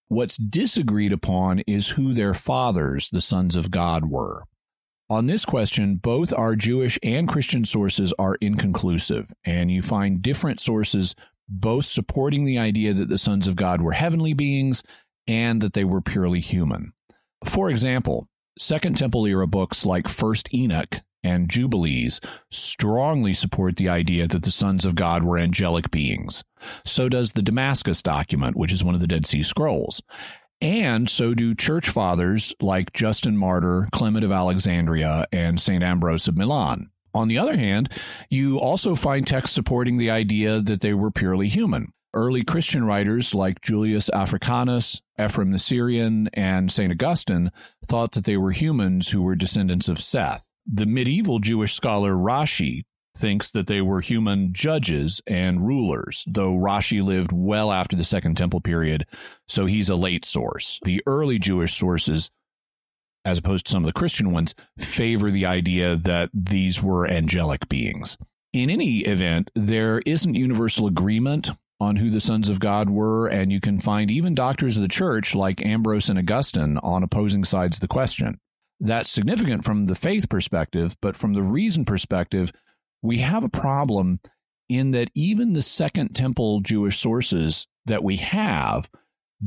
What's disagreed upon is who their fathers, the sons of God, were. On this question, both our Jewish and Christian sources are inconclusive, and you find different sources both supporting the idea that the sons of God were heavenly beings and that they were purely human. For example, Second Temple era books like First Enoch and Jubilees strongly support the idea that the sons of God were angelic beings. So does the Damascus document, which is one of the Dead Sea Scrolls. And so do church fathers like Justin Martyr, Clement of Alexandria, and St. Ambrose of Milan. On the other hand, you also find texts supporting the idea that they were purely human. Early Christian writers like Julius Africanus, Ephraim the Syrian, and St. Augustine thought that they were humans who were descendants of Seth the medieval Jewish scholar Rashi thinks that they were human judges and rulers, though Rashi lived well after the Second Temple period, so he's a late source. The early Jewish sources, as opposed to some of the Christian ones, favor the idea that these were angelic beings. In any event, there isn't universal agreement on who the sons of God were, and you can find even doctors of the church like Ambrose and Augustine on opposing sides of the question that's significant from the faith perspective, but from the reason perspective, we have a problem in that even the Second Temple Jewish sources that we have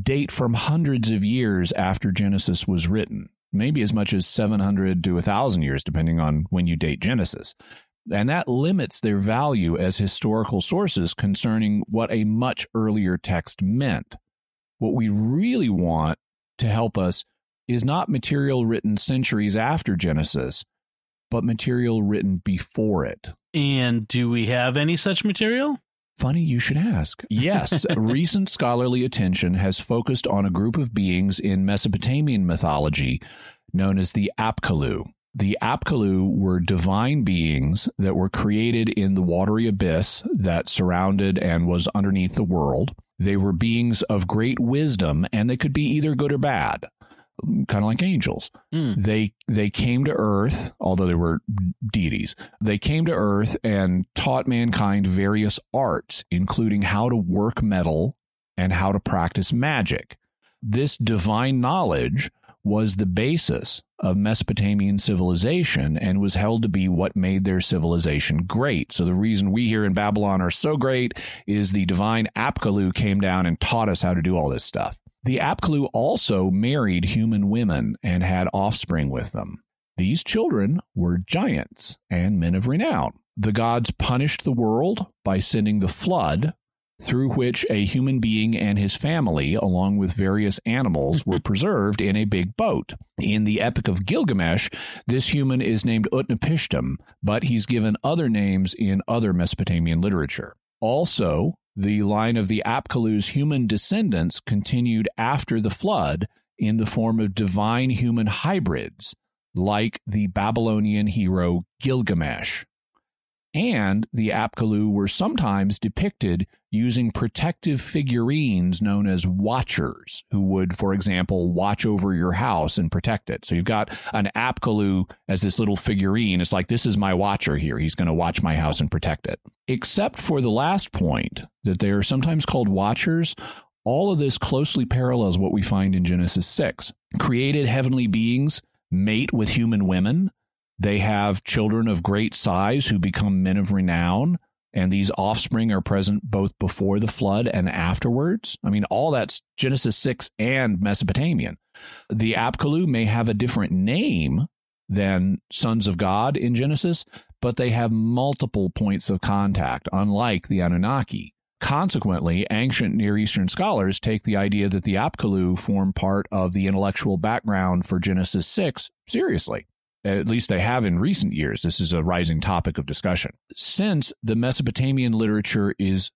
date from hundreds of years after Genesis was written, maybe as much as 700 to 1,000 years, depending on when you date Genesis. And that limits their value as historical sources concerning what a much earlier text meant. What we really want to help us is not material written centuries after Genesis, but material written before it. And do we have any such material? Funny you should ask. Yes, recent scholarly attention has focused on a group of beings in Mesopotamian mythology known as the Apkallu. The Apkallu were divine beings that were created in the watery abyss that surrounded and was underneath the world. They were beings of great wisdom, and they could be either good or bad kind of like angels. Mm. They they came to earth, although they were deities. They came to earth and taught mankind various arts, including how to work metal and how to practice magic. This divine knowledge was the basis of Mesopotamian civilization and was held to be what made their civilization great. So the reason we here in Babylon are so great is the divine Apkallu came down and taught us how to do all this stuff. The Apkallu also married human women and had offspring with them. These children were giants and men of renown. The gods punished the world by sending the flood, through which a human being and his family, along with various animals, were preserved in a big boat. In the Epic of Gilgamesh, this human is named Utnapishtim, but he's given other names in other Mesopotamian literature. Also, the line of the Apkallu's human descendants continued after the flood in the form of divine human hybrids, like the Babylonian hero Gilgamesh and the Apkallu were sometimes depicted using protective figurines known as watchers, who would, for example, watch over your house and protect it. So you've got an Apkallu as this little figurine. It's like, this is my watcher here. He's going to watch my house and protect it. Except for the last point, that they are sometimes called watchers. All of this closely parallels what we find in Genesis 6. Created heavenly beings mate with human women they have children of great size who become men of renown, and these offspring are present both before the flood and afterwards. I mean, all that's Genesis 6 and Mesopotamian. The Apkallu may have a different name than sons of God in Genesis, but they have multiple points of contact, unlike the Anunnaki. Consequently, ancient Near Eastern scholars take the idea that the Apkallu form part of the intellectual background for Genesis 6 seriously. At least they have in recent years. This is a rising topic of discussion. Since the Mesopotamian literature is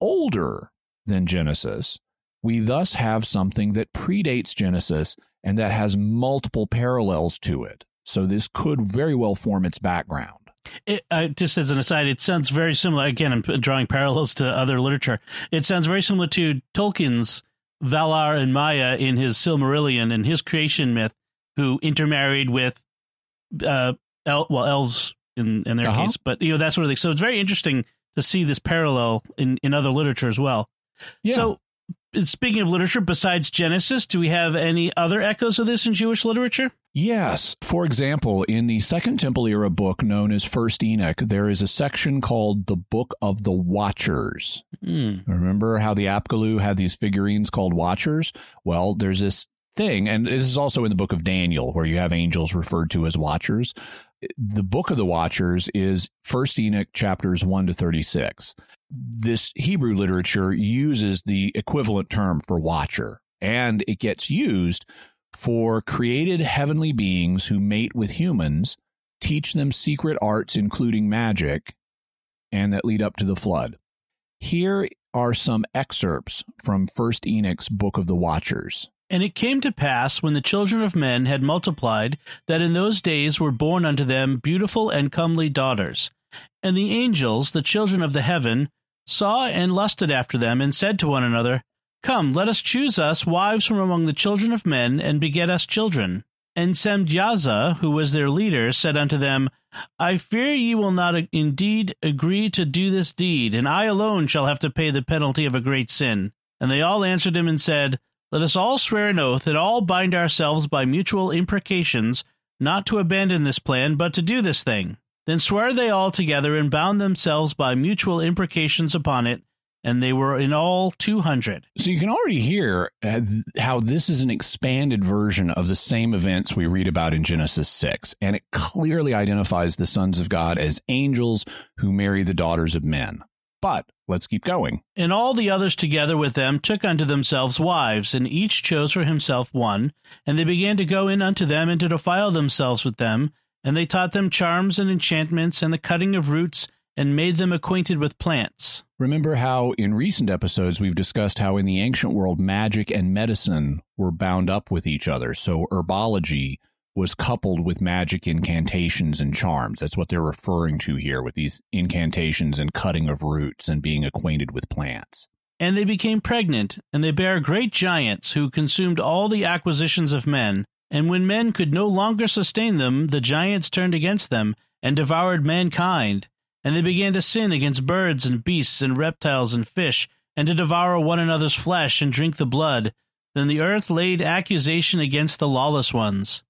older than Genesis, we thus have something that predates Genesis and that has multiple parallels to it. So this could very well form its background. It, uh, just as an aside, it sounds very similar. Again, I'm drawing parallels to other literature. It sounds very similar to Tolkien's Valar and Maiar in his Silmarillion and his creation myth, who intermarried with, uh, el- well, elves in in their uh-huh. case, but you know that sort of thing. So it's very interesting to see this parallel in in other literature as well. Yeah. So speaking of literature, besides Genesis, do we have any other echoes of this in Jewish literature? Yes. For example, in the Second Temple era book known as First Enoch, there is a section called the Book of the Watchers. Mm. Remember how the Apkallu had these figurines called Watchers? Well, there's this thing, and this is also in the book of Daniel, where you have angels referred to as Watchers. The Book of the Watchers is First Enoch chapters 1 to 36 this Hebrew literature uses the equivalent term for watcher, and it gets used for created heavenly beings who mate with humans, teach them secret arts, including magic, and that lead up to the flood. Here are some excerpts from First Enoch's Book of the Watchers. And it came to pass, when the children of men had multiplied, that in those days were born unto them beautiful and comely daughters. And the angels, the children of the heaven, saw and lusted after them, and said to one another, Come, let us choose us wives from among the children of men, and beget us children. And Semjaza, who was their leader, said unto them, I fear ye will not indeed agree to do this deed, and I alone shall have to pay the penalty of a great sin. And they all answered him and said, Let us all swear an oath, and all bind ourselves by mutual imprecations, not to abandon this plan, but to do this thing. Then sware they all together and bound themselves by mutual imprecations upon it, and they were in all 200. So you can already hear uh, how this is an expanded version of the same events we read about in Genesis 6, and it clearly identifies the sons of God as angels who marry the daughters of men. But let's keep going. And all the others together with them took unto themselves wives, and each chose for himself one, and they began to go in unto them and to defile themselves with them and they taught them charms and enchantments and the cutting of roots and made them acquainted with plants. Remember how in recent episodes we've discussed how in the ancient world magic and medicine were bound up with each other. So herbology was coupled with magic incantations and charms. That's what they're referring to here with these incantations and cutting of roots and being acquainted with plants. And they became pregnant, and they bare great giants who consumed all the acquisitions of men and when men could no longer sustain them, the giants turned against them and devoured mankind. And they began to sin against birds and beasts and reptiles and fish, and to devour one another's flesh and drink the blood. Then the earth laid accusation against the lawless ones.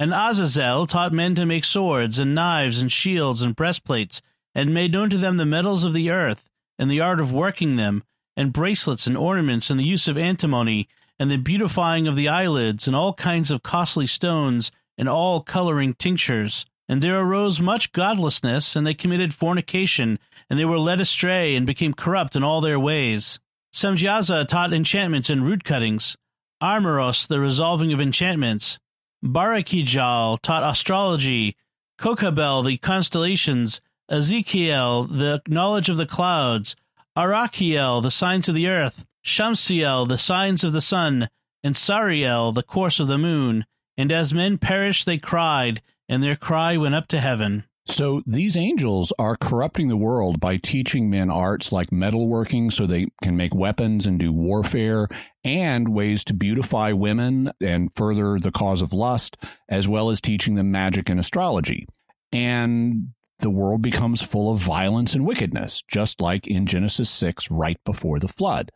And Azazel taught men to make swords and knives and shields and breastplates, and made known to them the metals of the earth, and the art of working them, and bracelets and ornaments, and the use of antimony, and the beautifying of the eyelids, and all kinds of costly stones, and all coloring tinctures. And there arose much godlessness, and they committed fornication, and they were led astray, and became corrupt in all their ways. Semjaza taught enchantments and root cuttings, Armaros the resolving of enchantments, Barakijal taught astrology, Kokabel the constellations, Ezekiel the knowledge of the clouds, Arachiel the signs of the earth, Shamsiel, the signs of the sun, and Sariel, the course of the moon. And as men perished, they cried, and their cry went up to heaven. So these angels are corrupting the world by teaching men arts like metalworking so they can make weapons and do warfare and ways to beautify women and further the cause of lust, as well as teaching them magic and astrology. And the world becomes full of violence and wickedness, just like in Genesis 6 right before the flood.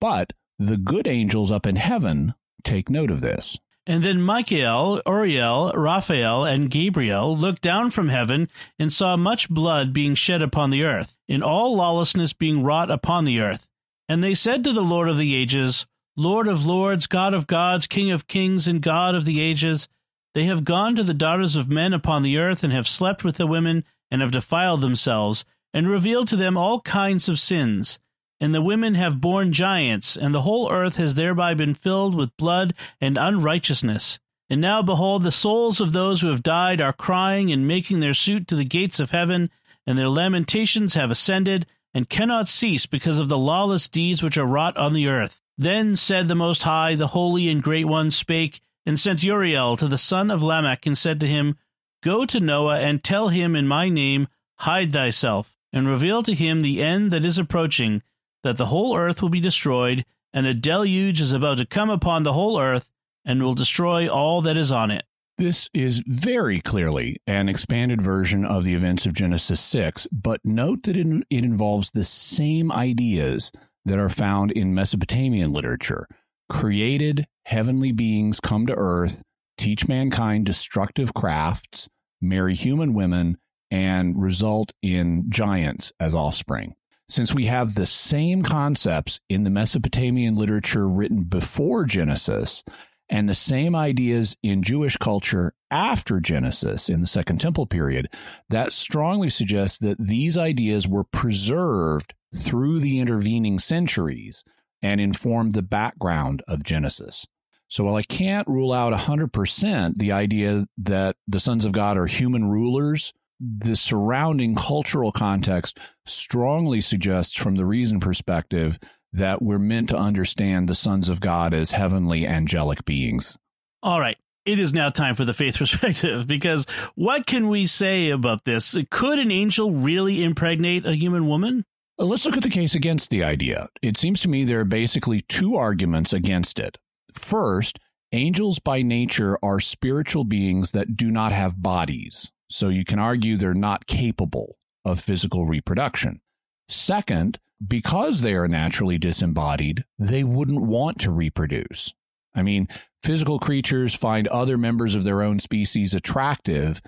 But the good angels up in heaven take note of this. And then Michael, Uriel, Raphael, and Gabriel looked down from heaven and saw much blood being shed upon the earth, and all lawlessness being wrought upon the earth. And they said to the Lord of the ages, Lord of lords, God of gods, King of kings, and God of the ages, they have gone to the daughters of men upon the earth, and have slept with the women, and have defiled themselves, and revealed to them all kinds of sins and the women have borne giants, and the whole earth has thereby been filled with blood and unrighteousness. And now, behold, the souls of those who have died are crying and making their suit to the gates of heaven, and their lamentations have ascended, and cannot cease because of the lawless deeds which are wrought on the earth. Then said the Most High, the Holy and Great One spake, and sent Uriel to the son of Lamech, and said to him, Go to Noah, and tell him in my name, Hide thyself, and reveal to him the end that is approaching, that the whole earth will be destroyed, and a deluge is about to come upon the whole earth, and will destroy all that is on it. This is very clearly an expanded version of the events of Genesis 6, but note that it, it involves the same ideas that are found in Mesopotamian literature. Created heavenly beings come to earth, teach mankind destructive crafts, marry human women, and result in giants as offspring. Since we have the same concepts in the Mesopotamian literature written before Genesis and the same ideas in Jewish culture after Genesis in the Second Temple period, that strongly suggests that these ideas were preserved through the intervening centuries and informed the background of Genesis. So while I can't rule out 100% the idea that the sons of God are human rulers, the surrounding cultural context strongly suggests from the reason perspective that we're meant to understand the sons of God as heavenly angelic beings. All right. It is now time for the faith perspective because what can we say about this? Could an angel really impregnate a human woman? Let's look at the case against the idea. It seems to me there are basically two arguments against it. First, angels by nature are spiritual beings that do not have bodies. So you can argue they're not capable of physical reproduction. Second, because they are naturally disembodied, they wouldn't want to reproduce. I mean, physical creatures find other members of their own species attractive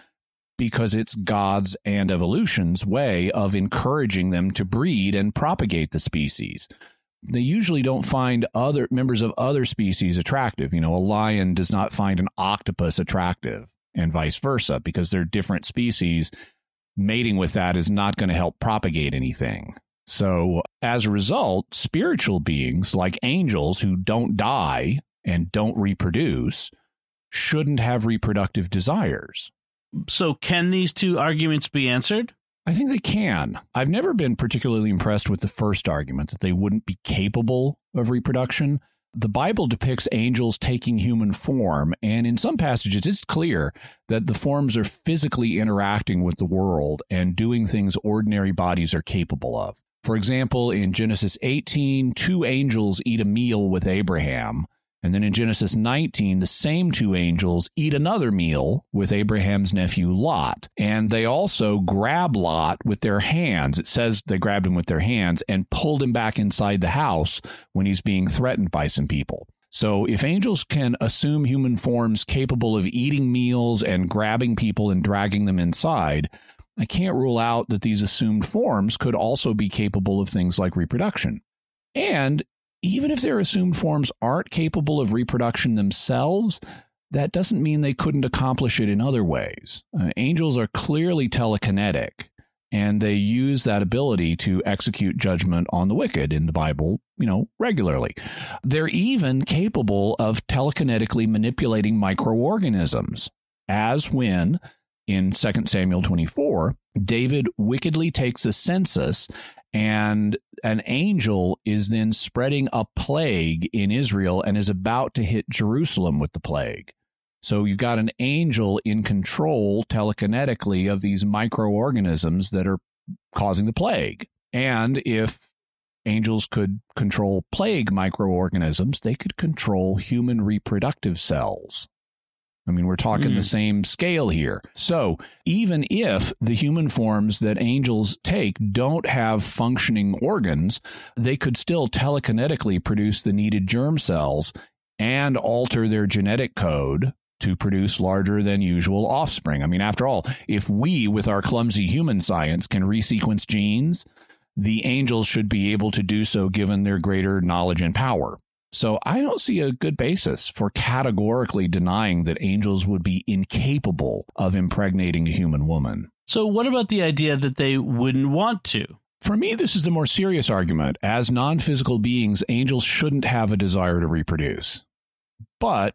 because it's God's and evolution's way of encouraging them to breed and propagate the species. They usually don't find other members of other species attractive. You know, a lion does not find an octopus attractive and vice versa because they're different species. Mating with that is not going to help propagate anything. So, as a result, spiritual beings like angels who don't die and don't reproduce shouldn't have reproductive desires. So, can these two arguments be answered? I think they can. I've never been particularly impressed with the first argument that they wouldn't be capable of reproduction. The Bible depicts angels taking human form, and in some passages, it's clear that the forms are physically interacting with the world and doing things ordinary bodies are capable of. For example, in Genesis 18, two angels eat a meal with Abraham. And then in Genesis 19, the same two angels eat another meal with Abraham's nephew Lot. And they also grab Lot with their hands. It says they grabbed him with their hands and pulled him back inside the house when he's being threatened by some people. So if angels can assume human forms capable of eating meals and grabbing people and dragging them inside, I can't rule out that these assumed forms could also be capable of things like reproduction. And even if their assumed forms aren't capable of reproduction themselves, that doesn't mean they couldn't accomplish it in other ways. Uh, angels are clearly telekinetic, and they use that ability to execute judgment on the wicked in the Bible, you know, regularly. They're even capable of telekinetically manipulating microorganisms, as when in 2 Samuel 24, David wickedly takes a census and an angel is then spreading a plague in Israel and is about to hit Jerusalem with the plague. So you've got an angel in control telekinetically of these microorganisms that are causing the plague. And if angels could control plague microorganisms, they could control human reproductive cells. I mean, we're talking mm. the same scale here. So, even if the human forms that angels take don't have functioning organs, they could still telekinetically produce the needed germ cells and alter their genetic code to produce larger than usual offspring. I mean, after all, if we, with our clumsy human science, can resequence genes, the angels should be able to do so given their greater knowledge and power. So I don't see a good basis for categorically denying that angels would be incapable of impregnating a human woman. So what about the idea that they wouldn't want to? For me, this is the more serious argument. As non physical beings, angels shouldn't have a desire to reproduce. But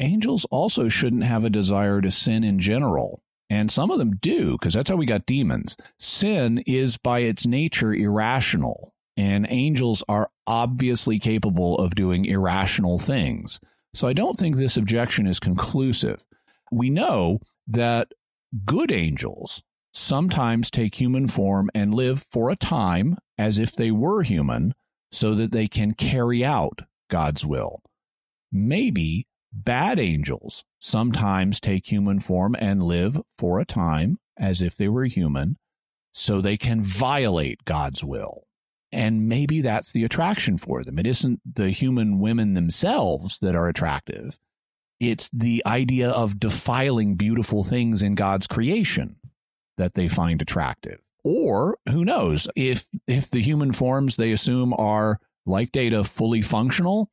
angels also shouldn't have a desire to sin in general. And some of them do, because that's how we got demons. Sin is by its nature irrational, and angels are obviously capable of doing irrational things. So I don't think this objection is conclusive. We know that good angels sometimes take human form and live for a time as if they were human so that they can carry out God's will. Maybe bad angels sometimes take human form and live for a time as if they were human so they can violate God's will. And maybe that's the attraction for them. It isn't the human women themselves that are attractive. It's the idea of defiling beautiful things in God's creation that they find attractive. Or who knows, if if the human forms they assume are like Data fully functional,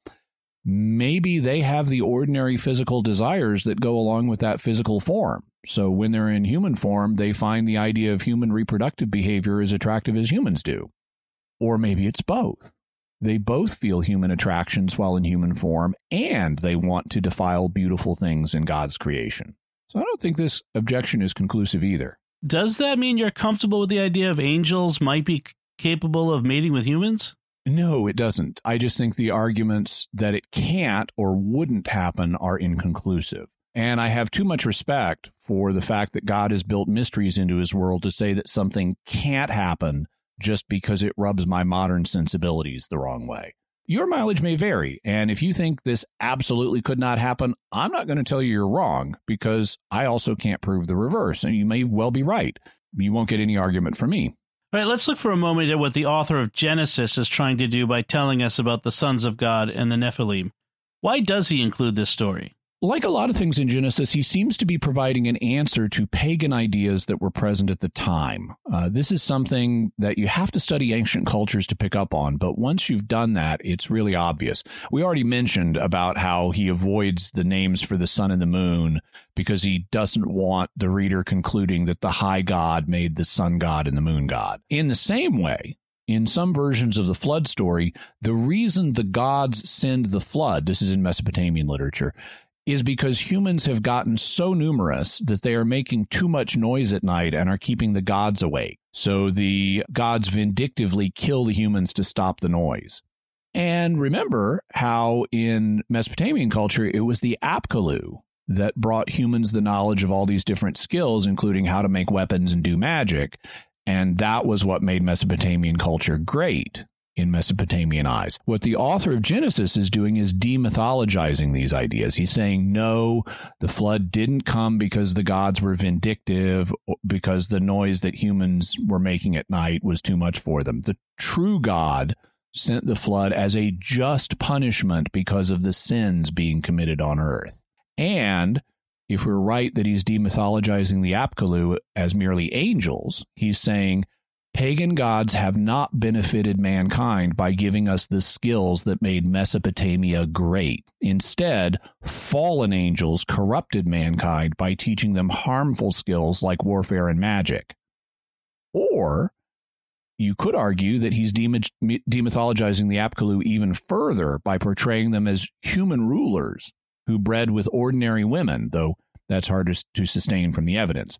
maybe they have the ordinary physical desires that go along with that physical form. So when they're in human form, they find the idea of human reproductive behavior as attractive as humans do. Or maybe it's both. They both feel human attractions while in human form, and they want to defile beautiful things in God's creation. So I don't think this objection is conclusive either. Does that mean you're comfortable with the idea of angels might be capable of mating with humans? No, it doesn't. I just think the arguments that it can't or wouldn't happen are inconclusive. And I have too much respect for the fact that God has built mysteries into his world to say that something can't happen just because it rubs my modern sensibilities the wrong way. Your mileage may vary, and if you think this absolutely could not happen, I'm not going to tell you you're wrong because I also can't prove the reverse, and you may well be right. You won't get any argument from me. All right, let's look for a moment at what the author of Genesis is trying to do by telling us about the sons of God and the Nephilim. Why does he include this story? Like a lot of things in Genesis, he seems to be providing an answer to pagan ideas that were present at the time. Uh, this is something that you have to study ancient cultures to pick up on, but once you've done that, it's really obvious. We already mentioned about how he avoids the names for the sun and the moon because he doesn't want the reader concluding that the high god made the sun god and the moon god. In the same way, in some versions of the flood story, the reason the gods send the flood, this is in Mesopotamian literature, is because humans have gotten so numerous that they are making too much noise at night and are keeping the gods awake. So the gods vindictively kill the humans to stop the noise. And remember how in Mesopotamian culture it was the Apkallu that brought humans the knowledge of all these different skills, including how to make weapons and do magic. And that was what made Mesopotamian culture great in Mesopotamian eyes. What the author of Genesis is doing is demythologizing these ideas. He's saying, no, the flood didn't come because the gods were vindictive, because the noise that humans were making at night was too much for them. The true God sent the flood as a just punishment because of the sins being committed on earth. And if we're right that he's demythologizing the Apkallu as merely angels, he's saying Pagan gods have not benefited mankind by giving us the skills that made Mesopotamia great. Instead, fallen angels corrupted mankind by teaching them harmful skills like warfare and magic. Or you could argue that he's demythologizing the Apkallu even further by portraying them as human rulers who bred with ordinary women, though that's hard to sustain from the evidence.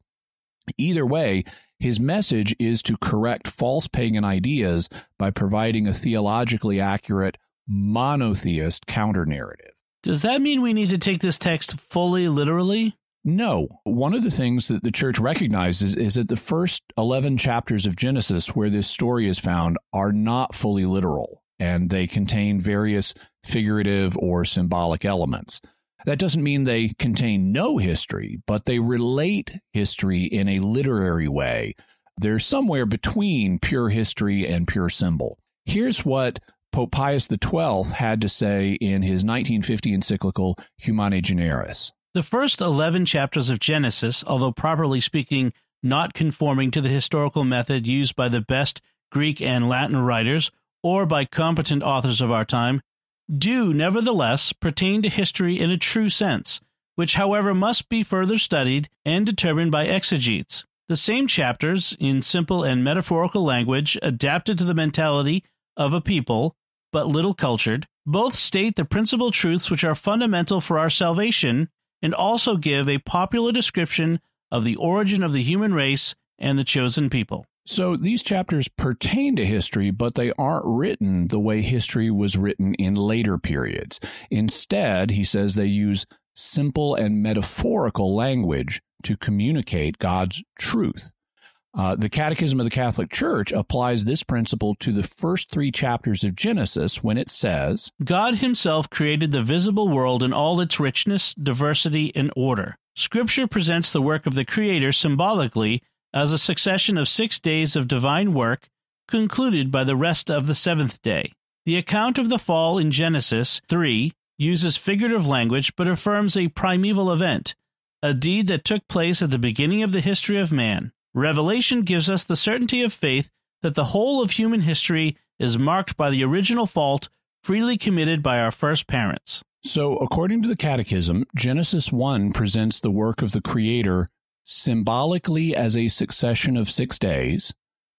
Either way, his message is to correct false pagan ideas by providing a theologically accurate monotheist counter narrative. Does that mean we need to take this text fully literally? No. One of the things that the church recognizes is that the first 11 chapters of Genesis, where this story is found, are not fully literal, and they contain various figurative or symbolic elements. That doesn't mean they contain no history, but they relate history in a literary way. They're somewhere between pure history and pure symbol. Here's what Pope Pius XII had to say in his 1950 encyclical Humani Generis. The first 11 chapters of Genesis, although properly speaking not conforming to the historical method used by the best Greek and Latin writers or by competent authors of our time, do nevertheless pertain to history in a true sense, which, however, must be further studied and determined by exegetes. The same chapters, in simple and metaphorical language adapted to the mentality of a people, but little cultured, both state the principal truths which are fundamental for our salvation and also give a popular description of the origin of the human race and the chosen people. So these chapters pertain to history, but they aren't written the way history was written in later periods. Instead, he says they use simple and metaphorical language to communicate God's truth. Uh, the Catechism of the Catholic Church applies this principle to the first three chapters of Genesis when it says God Himself created the visible world in all its richness, diversity, and order. Scripture presents the work of the Creator symbolically as a succession of six days of divine work concluded by the rest of the seventh day. The account of the fall in Genesis 3 uses figurative language but affirms a primeval event, a deed that took place at the beginning of the history of man. Revelation gives us the certainty of faith that the whole of human history is marked by the original fault freely committed by our first parents. So, according to the Catechism, Genesis 1 presents the work of the Creator symbolically as a succession of six days,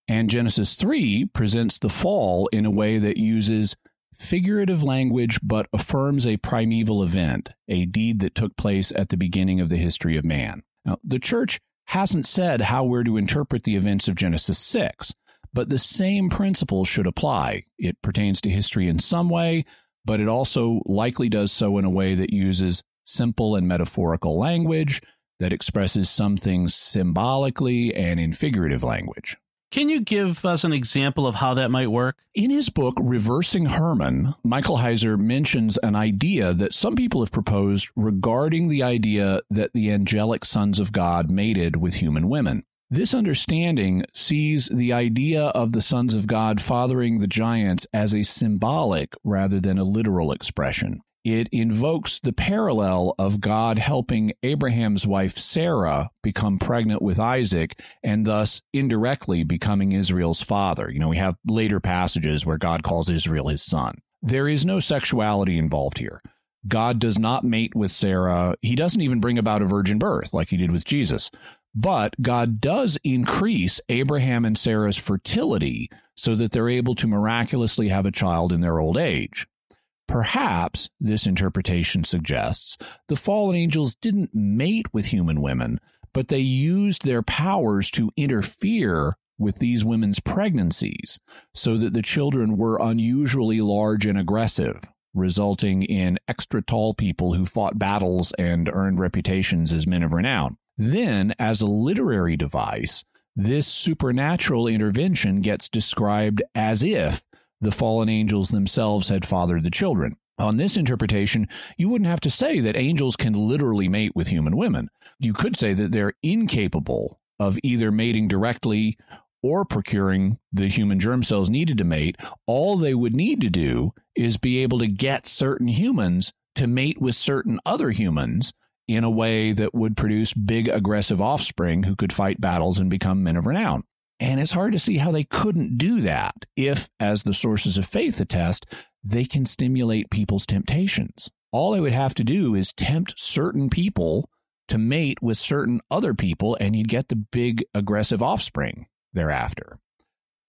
and Genesis 3 presents the fall in a way that uses figurative language but affirms a primeval event, a deed that took place at the beginning of the history of man. Now, the church hasn't said how we're to interpret the events of Genesis 6, but the same principle should apply. It pertains to history in some way, but it also likely does so in a way that uses simple and metaphorical language that expresses something symbolically and in figurative language. Can you give us an example of how that might work? In his book, Reversing Hermon, Michael Heiser mentions an idea that some people have proposed regarding the idea that the angelic sons of God mated with human women. This understanding sees the idea of the sons of God fathering the giants as a symbolic rather than a literal expression it invokes the parallel of God helping Abraham's wife Sarah become pregnant with Isaac and thus indirectly becoming Israel's father. You know, we have later passages where God calls Israel his son. There is no sexuality involved here. God does not mate with Sarah. He doesn't even bring about a virgin birth like he did with Jesus. But God does increase Abraham and Sarah's fertility so that they're able to miraculously have a child in their old age. Perhaps, this interpretation suggests, the fallen angels didn't mate with human women, but they used their powers to interfere with these women's pregnancies so that the children were unusually large and aggressive, resulting in extra tall people who fought battles and earned reputations as men of renown. Then, as a literary device, this supernatural intervention gets described as if the fallen angels themselves had fathered the children. On this interpretation, you wouldn't have to say that angels can literally mate with human women. You could say that they're incapable of either mating directly or procuring the human germ cells needed to mate. All they would need to do is be able to get certain humans to mate with certain other humans in a way that would produce big aggressive offspring who could fight battles and become men of renown. And it's hard to see how they couldn't do that if, as the sources of faith attest, they can stimulate people's temptations. All they would have to do is tempt certain people to mate with certain other people, and you'd get the big aggressive offspring thereafter.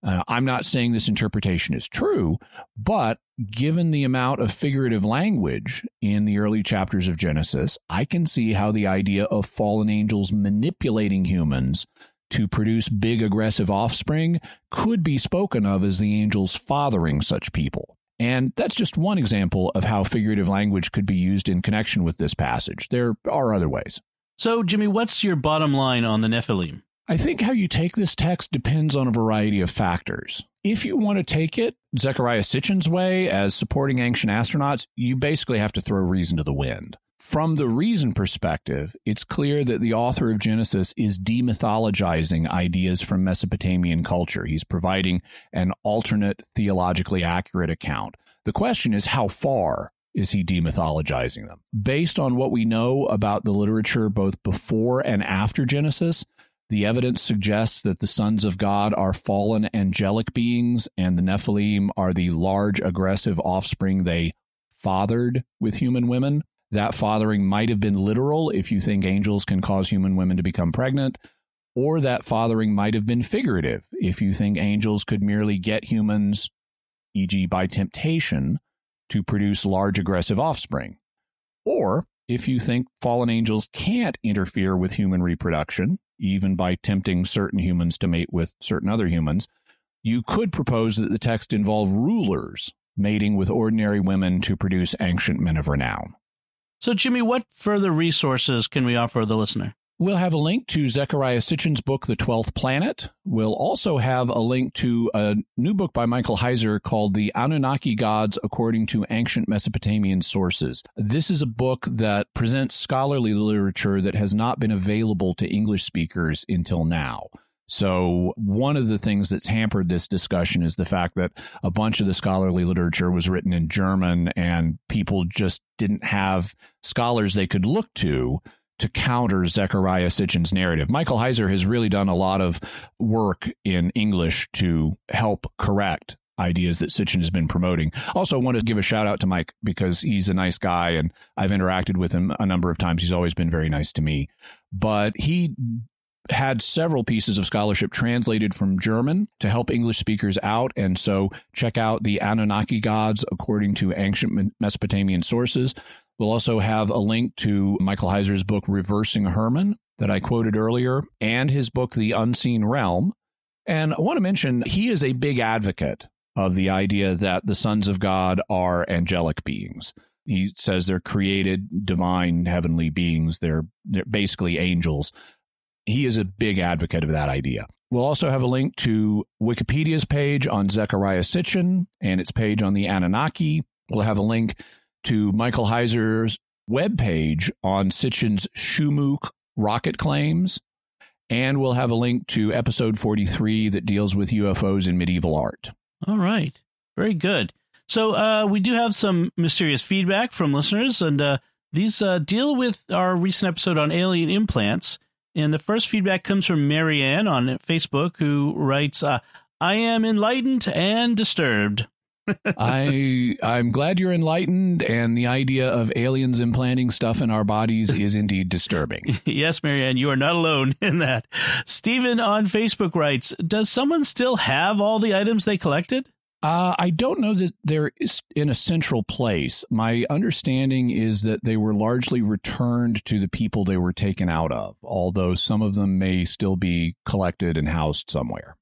Uh, I'm not saying this interpretation is true, but given the amount of figurative language in the early chapters of Genesis, I can see how the idea of fallen angels manipulating humans to produce big aggressive offspring could be spoken of as the angels fathering such people. And that's just one example of how figurative language could be used in connection with this passage. There are other ways. So, Jimmy, what's your bottom line on the Nephilim? I think how you take this text depends on a variety of factors. If you want to take it Zecharia Sitchin's way as supporting ancient astronauts, you basically have to throw reason to the wind. From the reason perspective, it's clear that the author of Genesis is demythologizing ideas from Mesopotamian culture. He's providing an alternate, theologically accurate account. The question is, how far is he demythologizing them? Based on what we know about the literature both before and after Genesis, the evidence suggests that the sons of God are fallen angelic beings, and the Nephilim are the large, aggressive offspring they fathered with human women. That fathering might have been literal if you think angels can cause human women to become pregnant, or that fathering might have been figurative if you think angels could merely get humans, e.g., by temptation, to produce large aggressive offspring. Or if you think fallen angels can't interfere with human reproduction, even by tempting certain humans to mate with certain other humans, you could propose that the text involve rulers mating with ordinary women to produce ancient men of renown. So, Jimmy, what further resources can we offer the listener? We'll have a link to Zecharia Sitchin's book, The Twelfth Planet. We'll also have a link to a new book by Michael Heiser called The Anunnaki Gods According to Ancient Mesopotamian Sources. This is a book that presents scholarly literature that has not been available to English speakers until now. So, one of the things that's hampered this discussion is the fact that a bunch of the scholarly literature was written in German and people just didn't have scholars they could look to to counter Zecharia Sitchin's narrative. Michael Heiser has really done a lot of work in English to help correct ideas that Sitchin has been promoting. Also, I want to give a shout out to Mike because he's a nice guy and I've interacted with him a number of times. He's always been very nice to me. But he had several pieces of scholarship translated from German to help English speakers out. And so check out the Anunnaki gods according to ancient Mesopotamian sources. We'll also have a link to Michael Heiser's book, Reversing Hermon, that I quoted earlier, and his book, The Unseen Realm. And I want to mention he is a big advocate of the idea that the sons of God are angelic beings. He says they're created, divine, heavenly beings. They're, they're basically angels. He is a big advocate of that idea. We'll also have a link to Wikipedia's page on Zecharia Sitchin and its page on the Anunnaki. We'll have a link to Michael Heiser's webpage on Sitchin's Shumuk rocket claims. And we'll have a link to episode 43 that deals with UFOs in medieval art. All right. Very good. So uh, we do have some mysterious feedback from listeners, and uh, these uh, deal with our recent episode on alien implants. And the first feedback comes from Marianne on Facebook, who writes, uh, I am enlightened and disturbed. I I'm glad you're enlightened, and the idea of aliens implanting stuff in our bodies is indeed disturbing. yes, Marianne, you are not alone in that. Stephen on Facebook writes, "Does someone still have all the items they collected?" Uh, I don't know that they're in a central place. My understanding is that they were largely returned to the people they were taken out of, although some of them may still be collected and housed somewhere.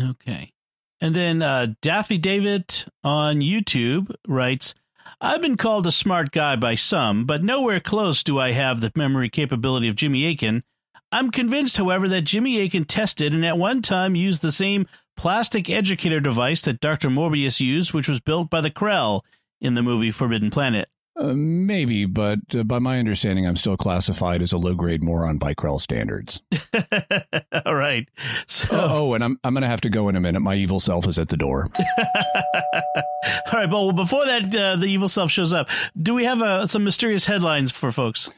Okay. And then uh, Daffy David on YouTube writes, I've been called a smart guy by some, but nowhere close do I have the memory capability of Jimmy Akin. I'm convinced, however, that Jimmy Akin tested and at one time used the same plastic educator device that Dr. Morbius used, which was built by the Krell in the movie Forbidden Planet. Uh, maybe, but uh, by my understanding, I'm still classified as a low grade moron by Krell standards. All right. So, oh, oh, and I'm I'm gonna have to go in a minute. My evil self is at the door. All right, but well, before that, uh, the evil self shows up. Do we have uh, some mysterious headlines for folks?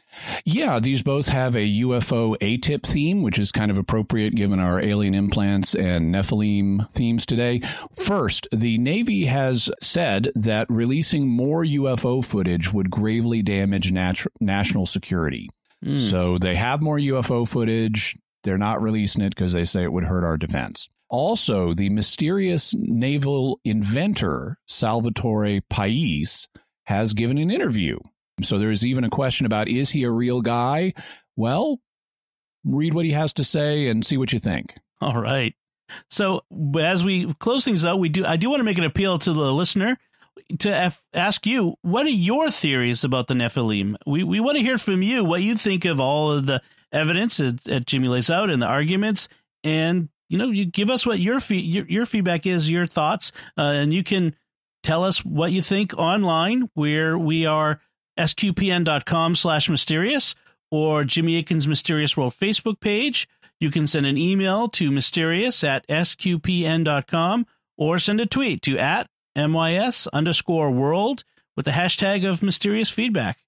Yeah, these both have a UFO ATIP theme, which is kind of appropriate given our alien implants and Nephilim themes today. First, the Navy has said that releasing more UFO footage would gravely damage nat- national security. Mm. So they have more UFO footage. They're not releasing it because they say it would hurt our defense. Also, the mysterious naval inventor, Salvatore Pais, has given an interview so there's even a question about is he a real guy? Well, read what he has to say and see what you think. All right. So as we close things out, we do I do want to make an appeal to the listener to f- ask you what are your theories about the Nephilim? We we want to hear from you what you think of all of the evidence that, that Jimmy lays out and the arguments, and you know you give us what your fee- your, your feedback is, your thoughts, uh, and you can tell us what you think online, where we are sqpn.com slash mysterious or Jimmy Akin's Mysterious World Facebook page. You can send an email to mysterious at sqpn.com or send a tweet to at mys underscore world with the hashtag of mysterious feedback.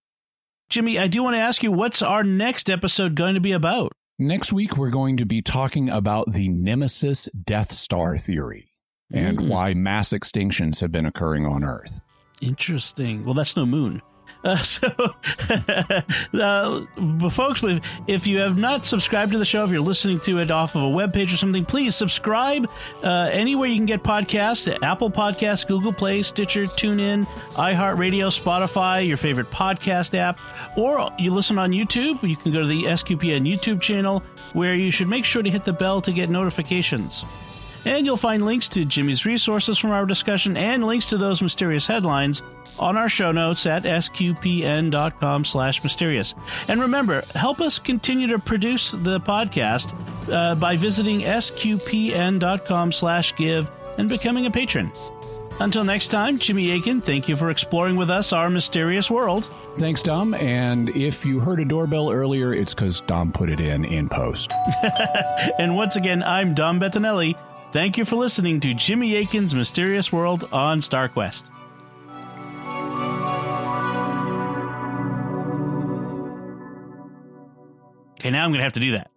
Jimmy, I do want to ask you, what's our next episode going to be about? Next week, we're going to be talking about the Nemesis Death Star theory and mm. why mass extinctions have been occurring on Earth. Interesting. Well, that's no moon. Uh, so, uh, folks, if you have not subscribed to the show, if you're listening to it off of a web page or something, please subscribe uh, anywhere you can get podcasts Apple Podcasts, Google Play, Stitcher, TuneIn, iHeartRadio, Spotify, your favorite podcast app, or you listen on YouTube. You can go to the SQPN YouTube channel where you should make sure to hit the bell to get notifications. And you'll find links to Jimmy's resources from our discussion and links to those mysterious headlines on our show notes at sqpn.com slash mysterious. And remember, help us continue to produce the podcast uh, by visiting sqpn.com slash give and becoming a patron. Until next time, Jimmy Akin, thank you for exploring with us our mysterious world. Thanks, Dom. And if you heard a doorbell earlier, it's because Dom put it in in post. and once again, I'm Dom Bettinelli. Thank you for listening to Jimmy Akin's Mysterious World on StarQuest. Okay, now I'm going to have to do that.